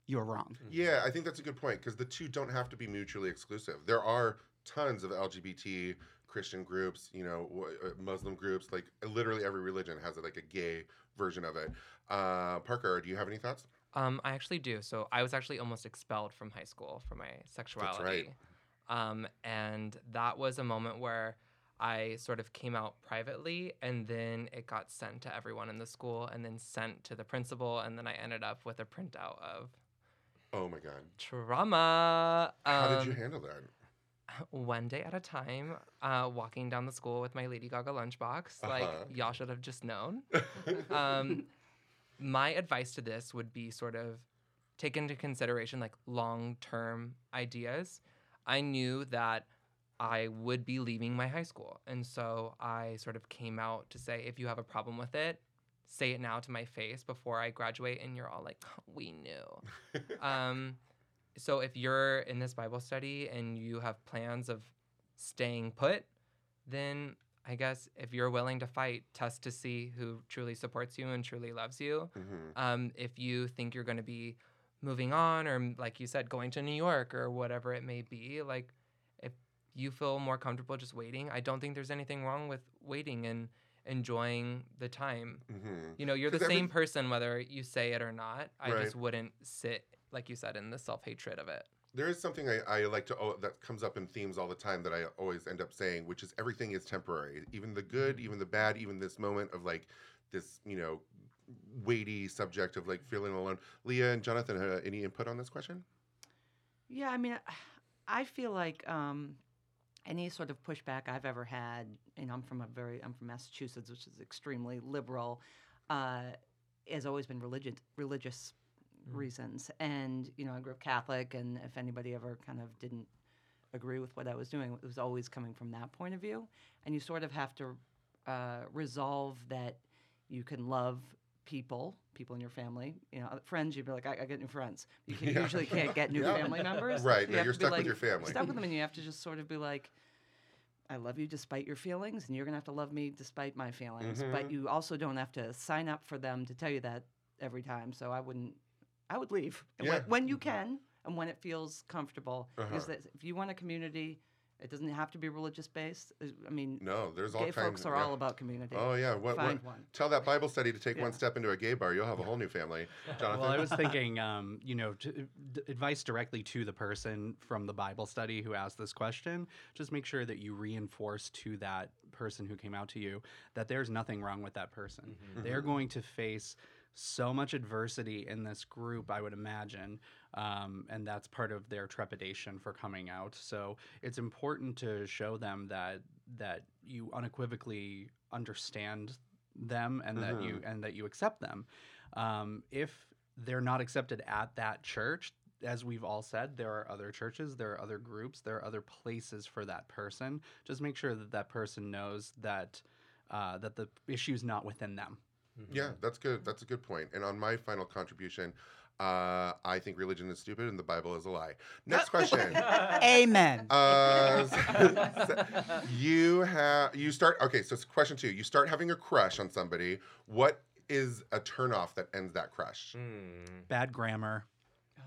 You're wrong. Yeah, I think that's a good point because the two don't have to be mutually exclusive. There are tons of LGBT Christian groups, you know, uh, Muslim groups. Like literally every religion has like a gay version of it. Uh, Parker, do you have any thoughts? Um, I actually do. So I was actually almost expelled from high school for my sexuality. That's Um, and that was a moment where I sort of came out privately and then it got sent to everyone in the school and then sent to the principal and then I ended up with a printout of Oh my God, trauma. how did you Um, handle that? one day at a time, uh, walking down the school with my Lady Gaga lunchbox. Uh-huh. Like, y'all should have just known. um, my advice to this would be sort of take into consideration like long term ideas. I knew that I would be leaving my high school. And so I sort of came out to say, if you have a problem with it, say it now to my face before I graduate. And you're all like, we knew. um, so if you're in this Bible study and you have plans of staying put, then I guess if you're willing to fight, test to see who truly supports you and truly loves you. Mhm. Um, if you think you're going to be moving on, or like you said, going to New York or whatever it may be, like you feel more comfortable just waiting, I don't think there's anything wrong with waiting and enjoying the time. Mhm. You know, you're the 'Cause every- same person whether you say it or not. I Right. just wouldn't sit, like you said, in the self hatred of it. There is something I, I like to oh, that comes up in themes all the time that I always end up saying, which is everything is temporary. Even the good, even the bad, even this moment of like this, you know, weighty subject of like feeling alone. Leah and Jonathan, uh, any input on this question? Yeah, I mean, I feel like um, any sort of pushback I've ever had, and I'm from a very, I'm from Massachusetts, which is extremely liberal, uh, has always been religious, religious Mm. reasons. And you know, I grew up Catholic, and if anybody ever kind of didn't agree with what I was doing, it was always coming from that point of view. And you sort of have to uh, resolve that you can love people, people in your family. You know, friends. You'd be like, I, I get new friends. You can, Yeah. usually can't get new Yeah. family members. Right, You no, you're to stuck with your family. Stuck with them, and you have to just sort of be like. I love you despite your feelings, and you're gonna have to love me despite my feelings. Mhm. But you also don't have to sign up for them to tell you that every time. So I wouldn't. I would leave And when, when you can and when it feels comfortable. Because Uh-huh. that, if you want a community, it doesn't have to be religious based. I mean, No, there's all gay kinds. folks are yeah. all about community. Oh yeah, what, what, one. tell that Bible study to take one step into a gay bar. You'll have a whole new family. Jonathan. Well, I was thinking, um, you know, to, d- advice directly to the person from the Bible study who asked this question. Just make sure that you reinforce to that person who came out to you that there's nothing wrong with that person. They're Mhm. going to face so much adversity in this group, I would imagine, um, and that's part of their trepidation for coming out. So it's important to show them that that you unequivocally understand them and that you and that you accept them. Um, if they're not accepted at that church, as we've all said, there are other churches, there are other groups, there are other places for that person. Just make sure that that person knows that uh, that the issue's not within them. Yeah, that's good. That's a good point. And on my final contribution, uh, I think religion is stupid and the Bible is a lie. Next question. Amen. Uh, so- you have you start okay. So it's question two. You start having a crush on somebody. What is a turnoff that ends that crush? Mm, Bad grammar.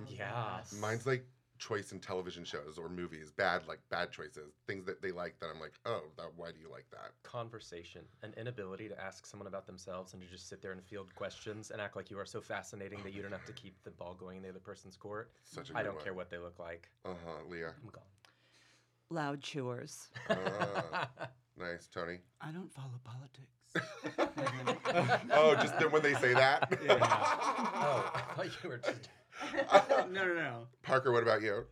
yeah. Mine's like choice in television shows or movies. Bad like bad choices. Things that they like that I'm like, oh, that, why do you like that? Conversation, an inability to ask someone about themselves and to just sit there and field questions and act like you are so fascinating that you don't have to keep the ball going in the other person's court. Such a good I don't one. care what they look like. Uh huh, Leah. I'm gone. Loud chewers. Ah, nice, Tony. I don't follow politics. oh, just then when they say that. oh, I thought you were just. no, no, no. Parker, what about you?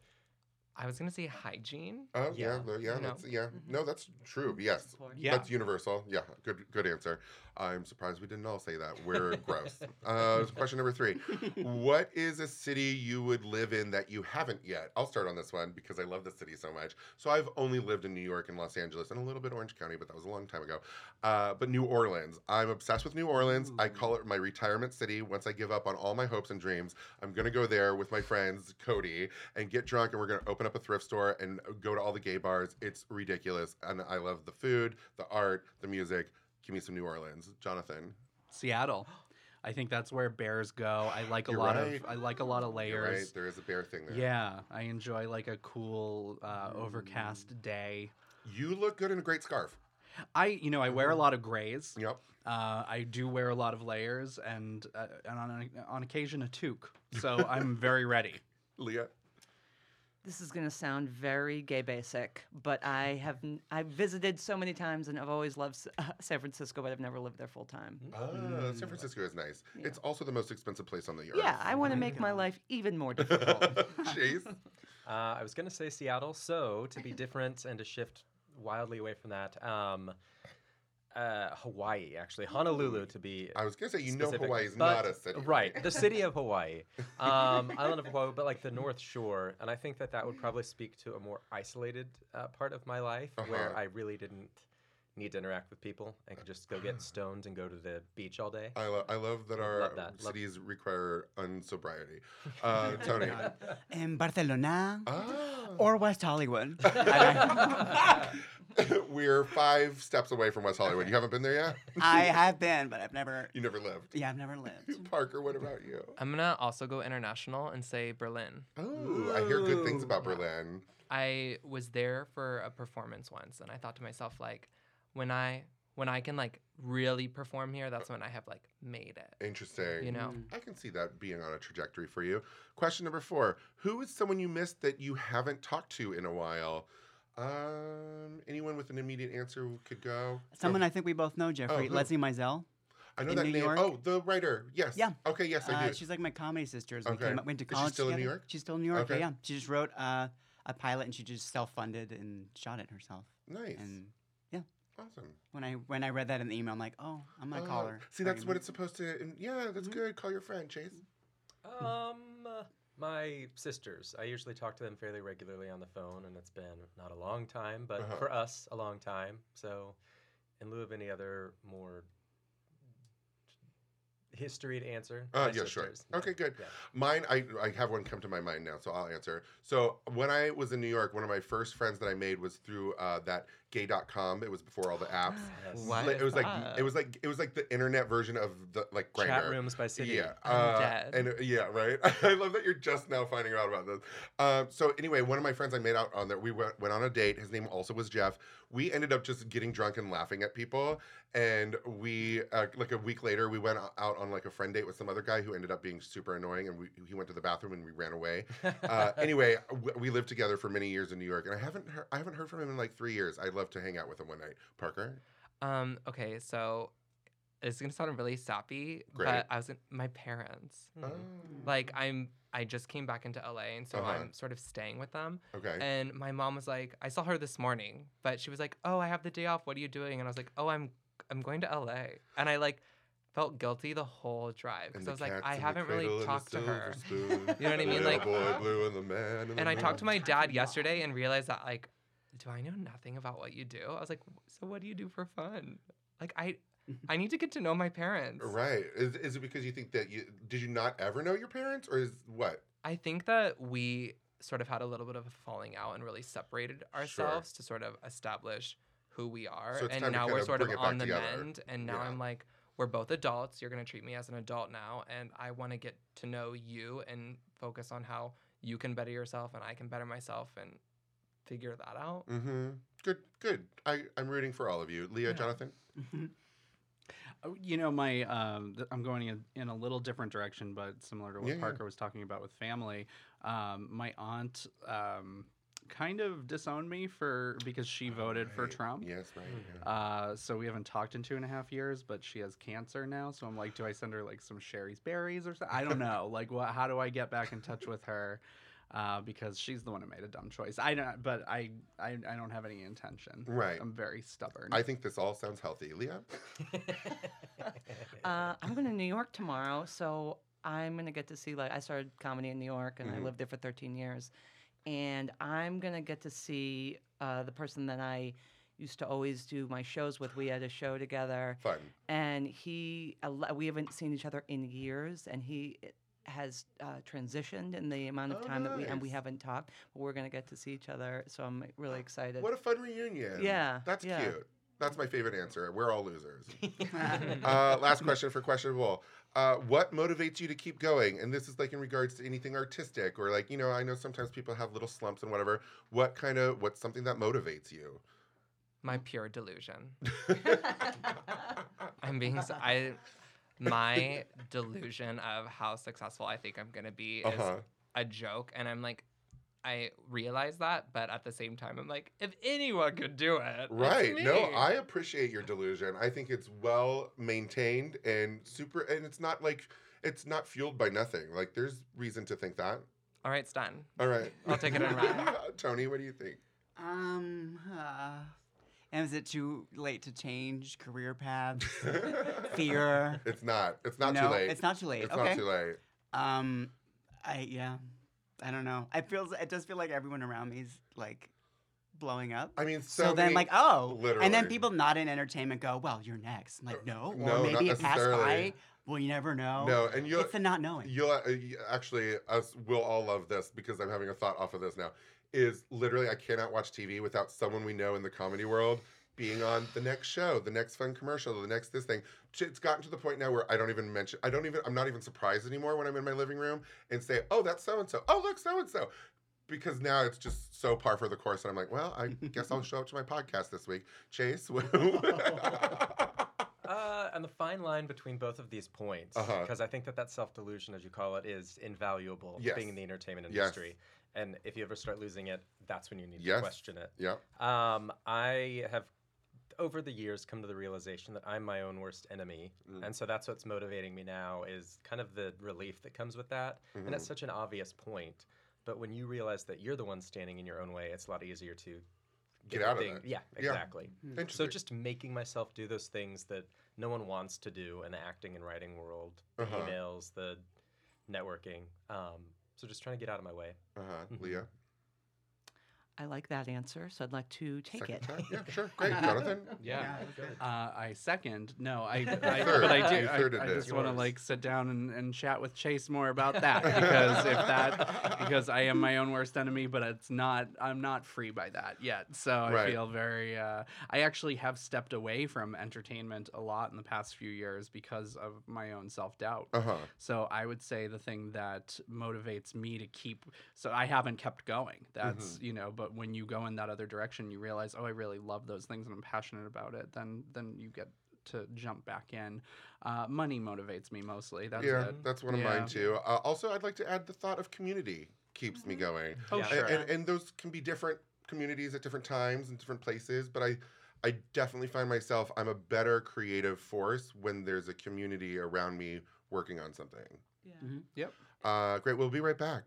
I was gonna say hygiene. Oh yeah, Yeah. yeah, You know? that's yeah. Mm-hmm. No, that's true. Yes, Yeah. that's universal. Yeah, good good answer. I'm surprised we didn't all say that. We're gross. Uh, question number three: What is a city you would live in that you haven't yet? I'll start on this one because I love the city so much. So I've only lived in New York and Los Angeles and a little bit Orange County, but that was a long time ago. Uh, but New Orleans, I'm obsessed with New Orleans. I call it my retirement city. Once I give up on all my hopes and dreams, I'm gonna go there with my friends Cody and get drunk, and we're gonna open up a thrift store and go to all the gay bars. It's ridiculous, and I love the food, the art, the music. Give me some New Orleans, Jonathan. Seattle. I think that's where bears go. I like a You're lot right. of I like a lot of layers. right, there is a bear thing there. Yeah, I enjoy like a cool uh, overcast day. You look good in a great scarf. I you know I wear Mm-hmm. a lot of grays. Yep. Uh, I do wear a lot of layers and uh, and on on occasion a toque. So I'm very ready. Leah. This is going to sound very gay basic, but I have n- I've visited so many times and I've always loved S- uh, San Francisco, but I've never lived there full time. Ah, San Francisco is nice. Yeah. It's also the most expensive place on the earth. Yeah, I want to make my life even more difficult. Chase. Uh, I was going to say Seattle. So, to be different and to shift wildly away from that, um, uh, Hawaii, actually. Honolulu, to be I was gonna say you know Hawaii is not a city. Right, the city of Hawaii, um, island of Hawaii, but like the North Shore, and I think that that would probably speak to a more isolated uh, part of my life where Uh-huh. I really didn't need to interact with people and could just go get stoned and go to the beach all day. I, lo- I love that our Love that. Love- cities require unsobriety. Uh, Tony. In Barcelona ah. or West Hollywood. We're five steps away from West Hollywood. You haven't been there yet? I have been, but I've never. You never lived. Yeah, I've never lived. Parker, what about you? I'm gonna also go international and say Berlin. Oh, I hear good things about Berlin. I was there for a performance once, and I thought to myself, like, when I when I can like really perform here, that's when I have like made it. Interesting. You know, I can see that being on a trajectory for you. Question number four Who is someone you missed that you haven't talked to in a while? Um, anyone with an immediate answer who could go? Someone Go. I think we both know, Jeffrey. who? Leslie Mizell. I know in that New name. York? Oh, the writer. Yes. Yeah. Okay. Yes, I Uh, do. she's like my comedy sisters. We Okay. came up, went to Is she college still in New. York? She's still in New York. Okay. Yeah, yeah. She just wrote uh, a pilot and she just self-funded and shot it herself. nice. And awesome. when I when I read that in the email, I'm like, oh, I'm gonna call Oh, her. See, that's what it's supposed to. Yeah, that's Mhm. good. Call your friend, Chase. Um, uh, my sisters. I usually talk to them fairly regularly on the phone, and it's been not a long time, but Uh-huh. for us, a long time. So, in lieu of any other more history to answer, Uh, my yeah, sure. sisters. Yeah, Okay, good. yeah. Mine, I, I have one come to my mind now, so I'll answer. So when I was in New York, one of my first friends that I made was through uh, that gay.com. It was before all the apps. Yes. What Like, it was like it was like it was like the internet version of the like Chat rooms by city. Yeah, I'm uh, dead. and uh, yeah, right. I love that you're just now finding out about this. Um, so anyway, one of my friends I made out on there, we went, went on a date. His name also was Jeff. We ended up just getting drunk and laughing at people. And we uh, like a week later, we went out on like a friend date with some other guy who ended up being super annoying. And we, he went to the bathroom and we ran away. Uh, anyway, w- we lived together for many years in New York, and I haven't heard, I haven't heard from him in like three years. I'd love to hang out with him one night. Parker. Um, okay, so it's gonna sound really sappy, Great. but I was in, my parents. Hmm. Like I'm I just came back into LA and so Uh-huh. I'm sort of staying with them. okay. And my mom was like, I saw her this morning, but she was like, "Oh, I have the day off. What are you doing?" And I was like, "Oh, I'm I'm going to LA." And I like felt guilty the whole drive And because I was like, I haven't really and the talked to her. You know what I mean? Like- boy blue and the man. the And I talked to my dad yesterday and realized that like, do I know nothing about what you do? I was like, so what do you do for fun? Like I I need to get to know my parents. Right. Is, is it because you think that you did you not ever know your parents, or is what? I think that we sort of had a little bit of a falling out and really separated ourselves to sort of establish who we are. So and now we're sort of on the together. mend. And now Yeah. I'm like, we're both adults. You're going to treat me as an adult now. And I want to get to know you and focus on how you can better yourself and I can better myself and figure that out. Mm-hmm. Good. Good. I I'm rooting for all of you, Leah, Yeah. Jonathan. Oh, You know, my um, th- I'm going in, in a little different direction, but similar to what Yeah, yeah. Parker was talking about with family. Um, my aunt um, kind of disowned me for because she voted for Trump. Yes. Right. yeah. Uh, so we haven't talked in two and a half years, but she has cancer now. So I'm like, do I send her like some Shari's Berries or something? I don't know. like, what? How do I get back in touch with her? Uh, because she's the one who made a dumb choice. I don't, but I, I, I don't have any intention. Right. I'm very stubborn. I think this all sounds healthy, Leah. Uh, I'm going to New York tomorrow, so I'm going to get to see. Like, I started comedy in New York, and Mhm. I lived there for 13 years, and I'm going to get to see uh, the person that I used to always do my shows with. We had a show together, Fun. and he we haven't seen each other in years, and he has uh, transitioned in the amount of Oh, time that we and we haven't talked. But we're going to get to see each other, so I'm really excited. What a fun reunion. Yeah, That's yeah. cute. That's my favorite answer. We're all losers. uh, last question for questionable. Uh, what motivates you to keep going? And this is like in regards to anything artistic or like, you know, I know sometimes people have little slumps and whatever. What kind of, what's something that motivates you? My pure delusion. I'm being s- I my delusion of how successful I think I'm gonna be is Uh-huh. a joke, and I'm like, I realize that, but at the same time, I'm like, if anyone could do it, it's Right. No. I appreciate your delusion. I think it's well maintained and super, and it's not like, it's not fueled by nothing. Like, there's reason to think that. All right, it's done. All right. I'll take it and run. Tony, what do you think? Um, uh, and is it too late to change career paths? Fear? It's not. It's not no, too late. It's not too late. It's okay. not too late. Um, I yeah, I don't know. I feels it does feel like everyone around me is like blowing up. I mean, so, So, then, like, oh, and then people not in entertainment go, "Well, you're next." I'm like, no, or no, maybe it passed by. Well, you never know. no, and you'll it's the not knowing. you'll uh, actually us will all love this because I'm having a thought off of this now. Is literally I cannot watch TV without someone we know in the comedy world being on the next show, the next fun commercial, the next this thing. It's gotten to the point now where I don't even mention. I don't even. I'm not even surprised anymore when I'm in my living room and say, "Oh, that's so and so. Oh, look, so and so." Because now it's just so par for the course, and I'm like, well, I guess I'll show up to my podcast this week. Chase, Uh, and the fine line between both of these points, Uh-huh. because I think that that self delusion, as you call it, is invaluable Yes. being in the entertainment Yes. Industry. And if you ever start losing it, that's when you need Yes. to question it. yeah, Um, I have, over the years, come to the realization that I'm my own worst enemy, Mm. and so that's what's motivating me now is kind of the relief that comes with that. And Mhm. that's such an obvious point, but when you realize that you're the one standing in your own way, it's a lot easier to Get the out of thing- that. Yeah, Yeah. exactly. interesting. So just making myself do those things that no one wants to do in the acting and writing world, the Uh-huh. emails, the networking. Um, so just trying to get out of my way. Uh-huh. Mhm. Leah? I like that answer, so I'd like to take Second it. time? Yeah, sure. Great. Jonathan? Yeah, that's good. Uh, I second. No, I, I Third. but I do. I, I just want to like sit down and, and chat with Chase more about that because if that because I am my own worst enemy, but it's not. I'm not free by that yet. So I Right. feel very. Uh, I actually have stepped away from entertainment a lot in the past few years because of my own self doubt. Uh-huh. So I would say the thing that motivates me to keep so I haven't kept going. That's Mm-hmm. you know, but when you go in that other direction, you realize, oh, I really love those things and I'm passionate about it. Then then you get to jump back in. Uh, money motivates me mostly. That's yeah, it. that's one of Yeah. mine too. Uh, also, I'd like to add the thought of community keeps me going. Oh Yeah. Sure. and, and those can be different communities at different times and different places but i i definitely find myself i'm a better creative force when there's a community around me working on something Mhm. Yep. uh great we'll be right back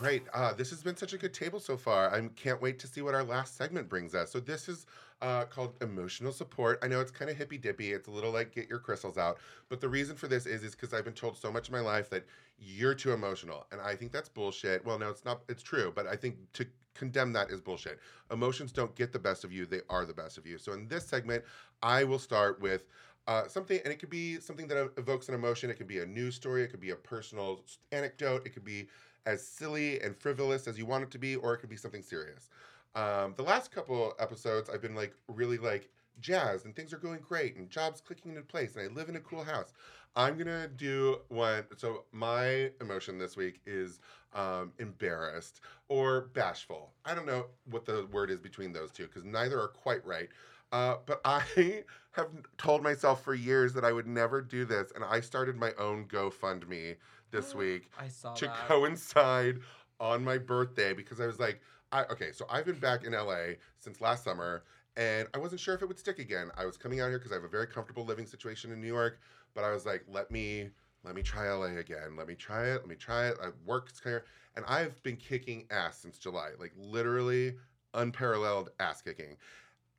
great. Uh, this has been such a good table so far. I can't wait to see what our last segment brings us. So this is uh, called emotional support. I know it's kind of hippy dippy. It's a little like get your crystals out. But the reason for this is is because I've been told so much in my life that you're too emotional, and I think that's bullshit. Well, no, it's not. It's true, but I think to condemn that is bullshit. Emotions don't get the best of you; they are the best of you. So in this segment, I will start with. Uh, something, and it could be something that evokes an emotion. It could be a news story. It could be a personal anecdote. It could be as silly and frivolous as you want it to be, or it could be something serious. Um, the last couple episodes, I've been like really like jazzed, and things are going great, and jobs clicking into place, and I live in a cool house. I'm gonna do one. So my emotion this week is um, embarrassed or bashful. I don't know what the word is between those two because neither are quite right. Uh, but I have told myself for years that I would never do this, and I started my own GoFundMe this week I saw to that. coincide on my birthday because I was like, I okay, so I've been back in LA since last summer and I wasn't sure if it would stick again. I was coming out here because I have a very comfortable living situation in New York, but I was like, let me let me try LA again. Let me try it. Let me try it. I worked here and I've been kicking ass since July, like literally unparalleled ass kicking.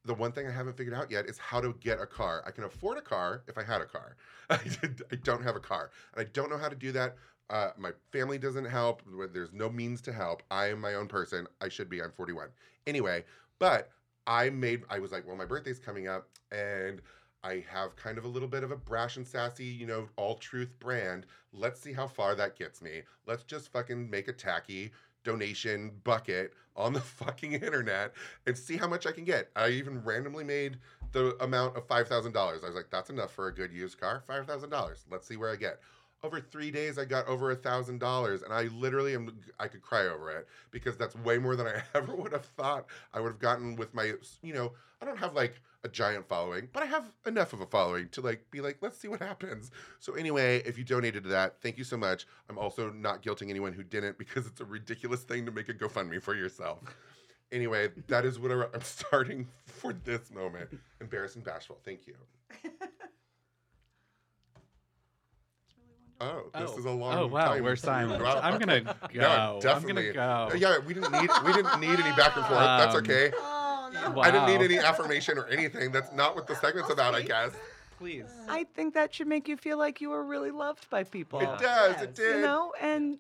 The one thing I haven't figured out yet is how to get a car. I can afford a car if I had a car. I, don't have a car, and I don't know how to do that. Uh, my family doesn't help. There's no means to help. I am my own person. I should be. I'm 41. Anyway, but I made. I was like, well, my birthday's coming up, and I have kind of a little bit of a brash and sassy, you know, all truth brand. Let's see how far that gets me. Let's just fucking make a tacky donation bucket on the fucking internet and see how much I can get. I even randomly made the amount of $5,000. I was like, that's enough for a good used car. $5,000. Let's see where I get. Over three days, I got over a thousand dollars, and I literally am. I could cry over it because that's way more than I ever would have thought I would have gotten with my. You know, I don't have like a giant following, but I have enough of a following to like be like, let's see what happens. So anyway, if you donated to that, thank you so much. I'm also not guilting anyone who didn't because it's a ridiculous thing to make a GoFundMe for yourself. Anyway, that is what I'm starting for this moment. Embarrassed and bashful. Thank you. Oh, this Oh. is a long Oh wow, time. we're silent. Wow. I'm gonna go. No, I'm definitely. gonna go. Yeah, we didn't need we didn't need any back and forth. That's Um, okay. No. I didn't need any affirmation or anything. That's not what the segment's about, I guess. Please. I think that should make you feel like you were really loved by people. It does. yes. It did. You know, and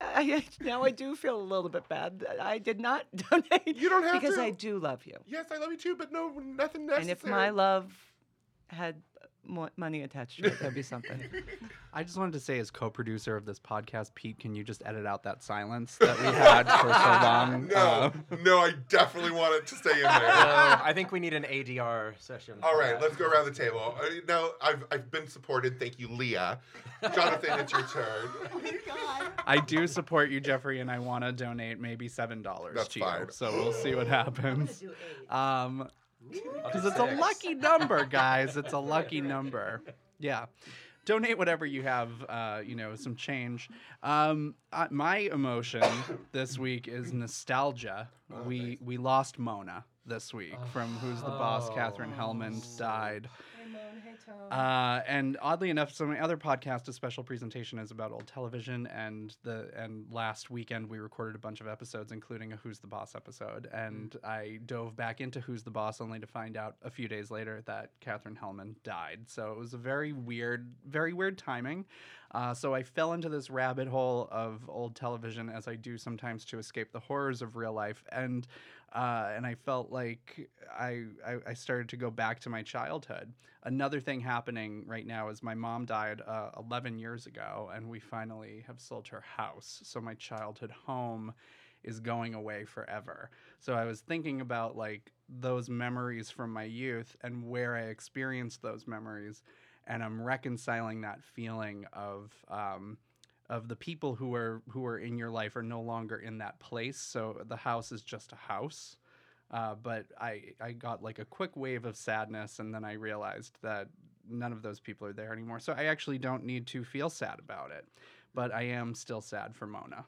I, now I do feel a little bit bad. that I did not donate You don't have because to. I do love you. Yes, I love you too, but no, nothing necessary. And if my love had mo- money attached to it, that'd be something. I just wanted to say, as co-producer of this podcast, Pete, can you just edit out that silence that we had for so long? no, Uh, no, I definitely want it to stay in there. So I think we need an ADR session. All right, that. let's go around the table. Uh, Now, I've, I've been supported. Thank you, Leah. Jonathan, it's your turn. Oh my god. I do support you, Jeffrey, and I want to donate maybe seven dollars That's to you. fine. So we'll see what happens. do eight. Um, I'll do because it's a lucky number, guys. It's a lucky number. Yeah. Donate whatever you have, uh, you know, some change. Um, uh, my emotion this week is nostalgia. Oh, we nice. we lost Mona this week from Who's the Boss. Katherine Oh. Helmond died. Hey, Tone. Uh, and oddly enough, so my other podcast, a special presentation, is about old television. And the and last weekend we recorded a bunch of episodes, including a Who's the Boss episode. And I dove back into Who's the Boss, only to find out a few days later that Katherine Helmond died. So it was a very weird, very weird timing. Uh, so I fell into this rabbit hole of old television, as I do sometimes to escape the horrors of real life. And uh, and I felt like I, I I started to go back to my childhood. Another thing happening right now is my mom died uh, 11 years ago, and we finally have sold her house. So my childhood home is going away forever. So I was thinking about like those memories from my youth and where I experienced those memories, and I'm reconciling that feeling of. Um, of the people who are who are in your life are no longer in that place. So the house is just a house. Uh, but I I got like a quick wave of sadness, and then I realized that none of those people are there anymore. So I actually don't need to feel sad about it, but I am still sad for Mona.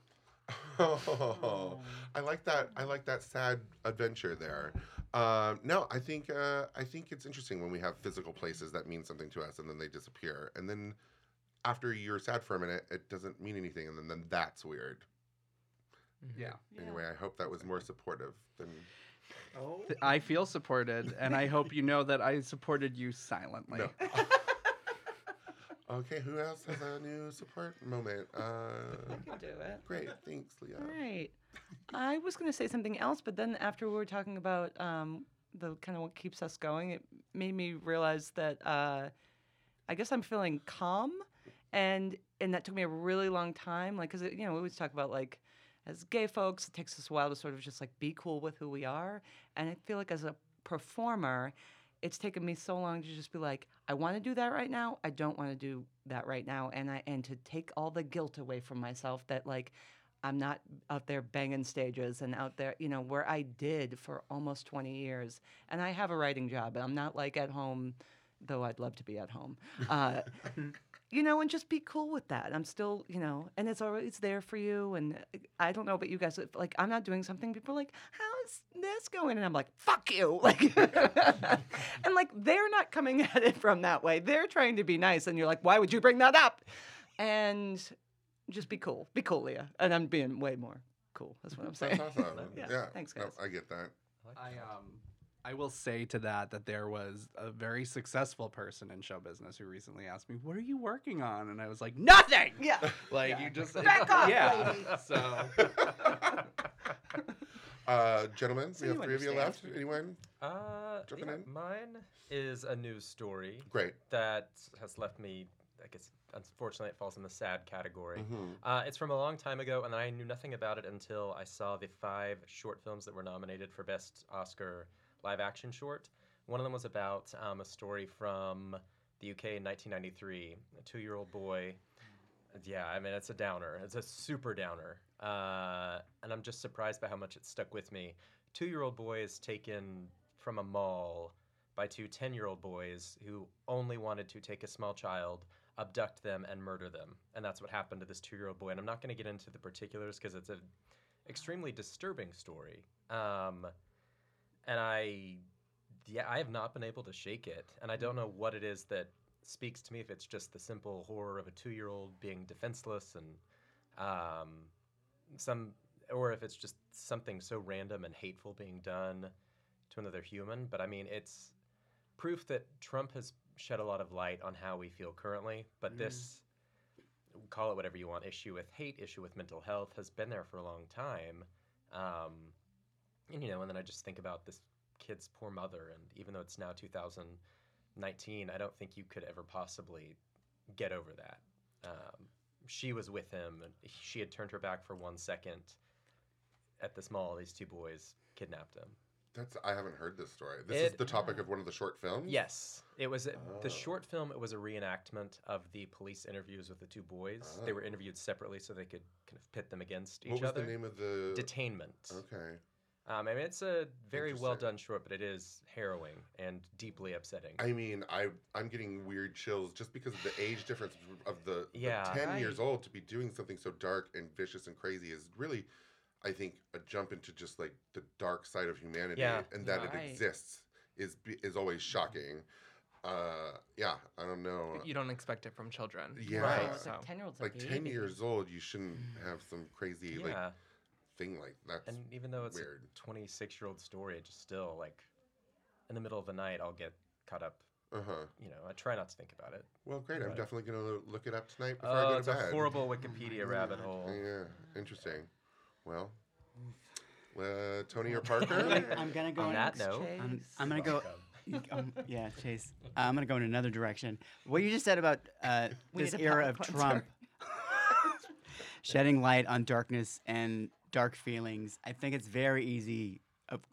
Oh, I like that. I like that sad adventure there. Um, no, I think uh, I think it's interesting when we have physical places that mean something to us and then they disappear, and then after you're sad for a minute, it doesn't mean anything, and then, then that's weird. Yeah. Anyway, I hope that was more supportive than. Oh. I feel supported, and I hope you know that I supported you silently. No. okay, who else has a new support moment? Uh, I can do it. great, thanks, Leah. All right. I was going to say something else, but then after we were talking about um, the kind of what keeps us going, it made me realize that uh, I guess I'm feeling calm, and and that took me a really long time. Like, cause it, you know, we always talk about like as gay folks, it takes us a while to sort of just like be cool with who we are, and I feel like as a performer. It's taken me so long to just be like, I want to do that right now. I don't want to do that right now, and I and to take all the guilt away from myself that like I'm not out there banging stages and out there, you know, where I did for almost 20 years. And I have a writing job. and I'm not like at home, though I'd love to be at home. Uh, you know, and just be cool with that. I'm still, you know, and it's always there for you. And I don't know about you guys. Like, I'm not doing something. People are like, how's this going? And I'm like, fuck you. Like, and like, they're not coming at it from that way. They're trying to be nice. And you're like, why would you bring that up? And just be cool. Be cool, Leah. And I'm being way more cool. That's what I'm saying. That's awesome. Yeah, yeah. thanks, No, guys. I get that. I um I will say to that that there was a very successful person in show business who recently asked me, "What are you working on?" And I was like, "Nothing." Yeah. Like you just Back off, yeah. lady. So Uh, gentlemen, So we have you three of you left. Anyone? Uh, Jumping yeah, in? Mine is a news story Great. that has left me. I guess unfortunately it falls in the sad category. Mhm. Uh, it's from a long time ago, and I knew nothing about it until I saw the five short films that were nominated for Best Oscar Live Action Short. One of them was about um, a story from the UK in 1993. A two year old boy. Yeah, I mean, it's a downer. It's a super downer. Uh, and I'm just surprised by how much it stuck with me. Two year old boy is taken from a mall by two 10 year old boys who only wanted to take a small child, abduct them, and murder them. And that's what happened to this two year old boy. And I'm not going to get into the particulars because it's an extremely disturbing story. Um, and I, yeah, I have not been able to shake it. And I don't know what it is that speaks to me if it's just the simple horror of a two year old being defenseless and um, some, or if it's just something so random and hateful being done to another human. But I mean, it's proof that Trump has shed a lot of light on how we feel currently. But Mm. this, call it whatever you want, issue with hate, issue with mental health has been there for a long time. Um, and you know, and then I just think about this kid's poor mother, and even though it's now 2019, I don't think you could ever possibly get over that. Um, she was with him, and she had turned her back for one second at this mall. These two boys kidnapped him. That's I haven't heard this story. This is the topic of one of the short films. Yes, it was Oh. the short film. It was a reenactment of the police interviews with the two boys. They were Oh. interviewed separately so they could kind of pit them against each other. What was other. the name of the? Detainment. Okay. Um, I mean, it's a very well done short, but it is harrowing and deeply upsetting. I mean, I I'm getting weird chills just because of the age difference of the, the Yeah. ten years old to be doing something so dark and vicious and crazy is really, I think, a jump into just like the dark side of humanity Yeah. and that Right. it exists is is always shocking. uh, yeah, I don't know. You don't expect it from children. Yeah. Right. So- like ten year olds Like ten years old, you shouldn't have some crazy like yeah. Thing like that. And even though it's weird. a 26 year old story, it's still like in the middle of the night, I'll get caught up. Uh huh. You know, I try not to think about it. Well, great. I'm definitely gonna look it up tonight before Oh, I go to it's bed. a horrible Wikipedia rabbit hole. Yeah, interesting. Well, uh, Tony or Parker? I'm gonna go. On in- that note, I'm, I'm gonna go. um, yeah, Chase. Uh, I'm gonna go in another direction. What you just said about uh, this era of. Trump shedding light on darkness and dark feelings, I think it's very easy.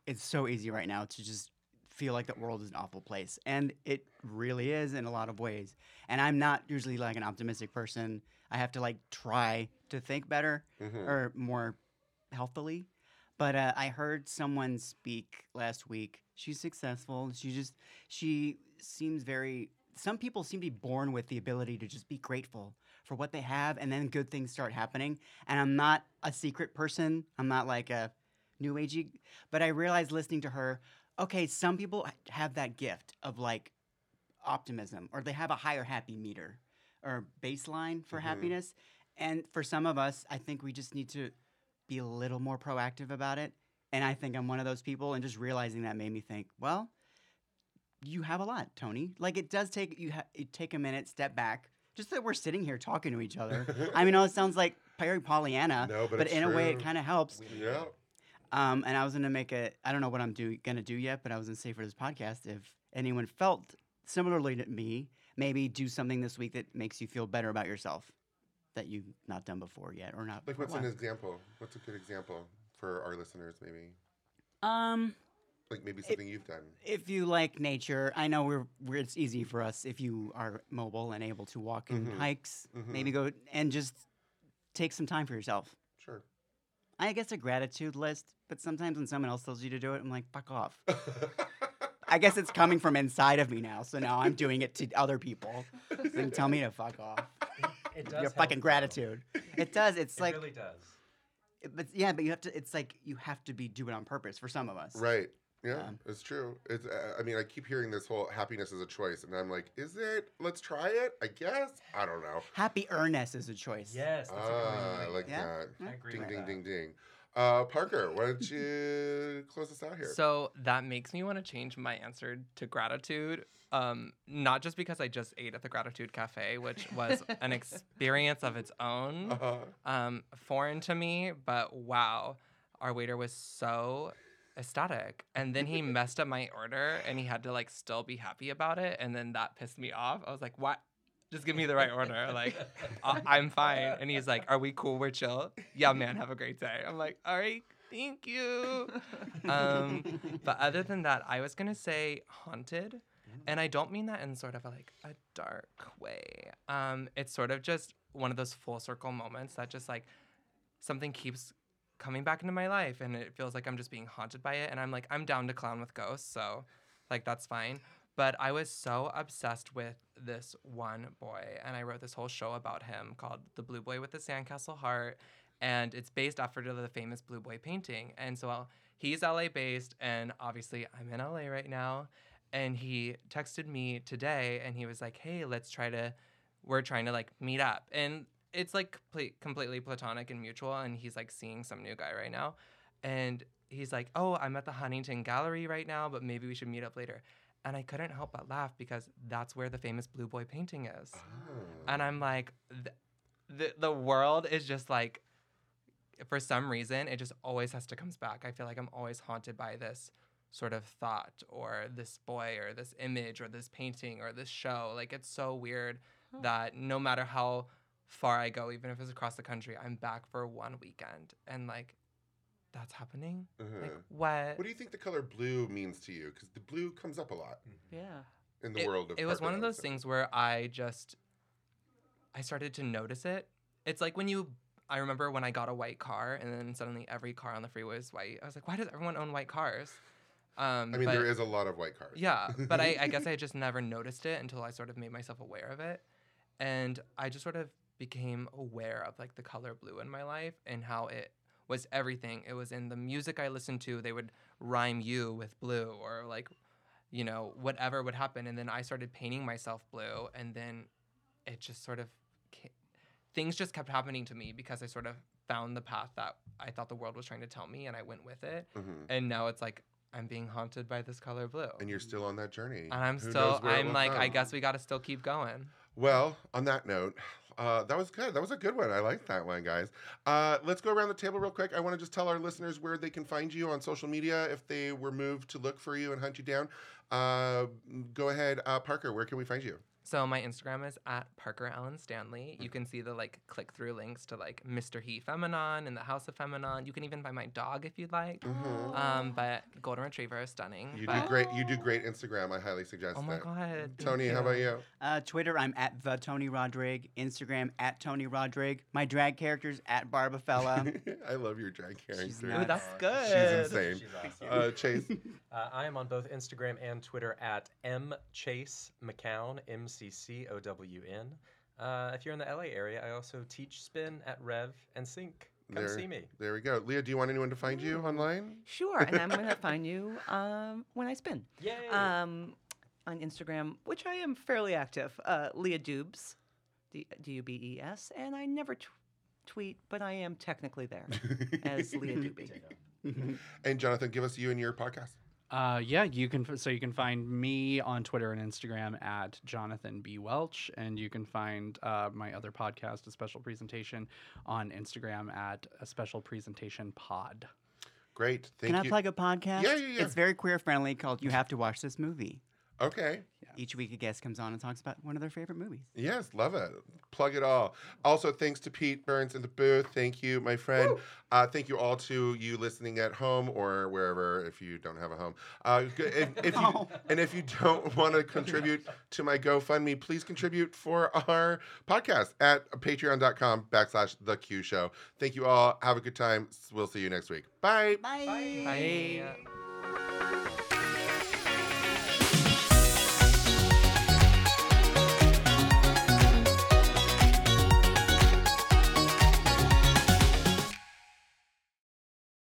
It's so easy right now to just feel like the world is an awful place, and it really is in a lot of ways. And I'm not usually like an optimistic person. I have to like try to think better Mhm. or more healthily. But uh, I heard someone speak last week. She's successful. She just she seems very. Some people seem to be born with the ability to just be grateful for what they have, and then good things start happening. And I'm not a secret person. I'm not like a new agey. But I realized listening to her. Okay, some people have that gift of like optimism, or they have a higher happy meter or baseline for Mhm. happiness. And for some of us, I think we just need to be a little more proactive about it. And I think I'm one of those people. And just realizing that made me think, well, you have a lot, Tony. Like it does take you ha- it take a minute, step back. Just that we're sitting here talking to each other. I mean, I know it sounds like very Pollyanna, No, but but it's in a way, it kind of helps. yeah. Um, and I was gonna make a I don't know what I'm do gonna do yet, but I was gonna say for this podcast, if anyone felt similarly to me, maybe do something this week that makes you feel better about yourself that you've not done before yet, or not. Like, for a what's an example? What's a good example for our listeners? Maybe, Um, like maybe something you've done. if you like nature, I know we're, we're it's easy for us if you are mobile and able to walk in Mhm. hikes, Mhm. maybe go and just take some time for yourself. Sure. I guess a gratitude list, but sometimes when someone else tells you to do it, I'm like, fuck off. I guess it's coming from inside of me now, so now I'm doing it to other people. Then tell me to fuck off. It does Your help, fucking though. gratitude. It does. It's It like, really does. but yeah, but you have to. It's like you have to be doing it on purpose for some of us. right. Yeah, Um, it's true. It's. Uh, I mean, I keep hearing this whole happiness is a choice, and I'm like, is it? Let's try it. I guess. I don't know. Happy earnest is a choice. Yes, that's a good Ah, I like Yeah. that. I agree Ding, with ding, that. ding, ding. Uh, Parker, why don't you close us out here? So that makes me want to change my answer to gratitude. Um, not just because I just ate at the Gratitude Cafe, which was an experience of its own, uh-huh. um, foreign to me, but wow, our waiter was so ecstatic. And then he messed up my order and he had to like still be happy about it. And then that pissed me off. I was like, what? Just give me the right order. Like, I- I'm fine. And he's like, Are we cool? We're chill. Yeah, man, have a great day. I'm like, All right, thank you. Um, but other than that, I was gonna say haunted, and I don't mean that in sort of a, like a dark way. Um, it's sort of just one of those full circle moments that just like something keeps coming back into my life, and it feels like I'm just being haunted by it. And I'm like, I'm down to clown with ghosts, so like that's fine. But I was so obsessed with this one boy, and I wrote this whole show about him called "The Blue Boy with the Sandcastle Heart." and it's based after the famous Blue Boy painting. And so uh, he's LA based, and obviously I'm in LA right now. And he texted me today, and he was like, "Hey, let's try to, we're trying to like meet up." And it's like complete, completely platonic and mutual. And he's like seeing some new guy right now, and he's like, "Oh, I'm at the Huntington Gallery right now, but maybe we should meet up later." And I couldn't help but laugh because that's where the famous Blue Boy painting is. Oh. And I'm oh. like, th- the the world is just like, for some reason, it just always has to comes back. I feel like I'm always haunted by this sort of thought or this boy or this image or this painting or this show. Like it's so weird that no matter how far I go, even if it's across the country, I'm back for one weekend and like that's happening. Uh-huh. Like what? What do you think the color blue means to you? Because the blue comes up a lot Yeah. in the it, world of. it was one of those things where I just I started to notice it. It's like when you I remember when I got a white car and then suddenly every car on the freeway was white. I was like, why does everyone own white cars? Um, I mean, but- there is a lot of white cars. yeah, but I, I guess I just never noticed it until I sort of made myself aware of it. And I just sort of became aware of like the color blue in my life and how it was everything. It was in the music I listened to. They would rhyme you with blue or like you know, whatever would happen. And then I started painting myself blue, and then it just sort of things just kept happening to me because I sort of found the path that I thought the world was trying to tell me, and I went with it. Mhm. And now it's like I'm being haunted by this color blue. And you're still on that journey. And I'm Who still, knows where it I'm like, I guess we got to still keep going. Well, on that note, uh, that was good. That was a good one. I like that one, guys. Uh, let's go around the table real quick. I want to just tell our listeners where they can find you on social media if they were moved to look for you and hunt you down. Uh, go ahead, uh, Parker. Where can we find you? So my Instagram is at Parker Allen Stanley. You can see the like click through links to like Mr. He Feminin and the Haus of FemAnon. You can even find my dog if you'd like. Mhm. Um, but golden retriever is stunning. You but- do great. You do great Instagram. I highly suggest Oh my that. god. Tony, how about you? Uh, Twitter, I'm at the Tony Rodrig. Instagram, at Tony Rodrig. My drag character's at Barbafella. I love your drag character. She's Ooh, nuts. that's She's insane. She's awesome. Uh, Chase. Uh, I am on both Instagram and Twitter at m chase mccown m c c o w n. Uh, if you're in the LA area, I also teach spin at Rev and Sync. Come There- see me. There we go. Leah, do you want anyone to find you online? Sure, and I'm going to find you um, when I spin. Yay! Um, on Instagram, which I am fairly active, uh, Leah Dubes, D U B E S, and I never t- tweet, but I am technically there as Leah Dubie. and Jonathan, give us you and your podcast. Uh, yeah, you can. So you can find me on Twitter and Instagram at Jonathan B Welch, and you can find uh, my other podcast, a special presentation, on Instagram at a special presentation pod. Great. Thank you. Can I you. plug a podcast? Yeah, yeah, yeah. It's very queer friendly called You Have to Watch This Movie. okay. Each week, a guest comes on and talks about one of their favorite movies. Yes, love it. Plug it all. Also, thanks to Pete Byrnes in the booth. Thank you, my friend. Uh, thank you all to you listening at home or wherever if you don't have a home. Uh, if, if you, and if you don't want to contribute to my GoFundMe, please contribute for our podcast at patreon.com backslash the Q show. Thank you all. Have a good time. We'll see you next week. Bye. Bye. Bye.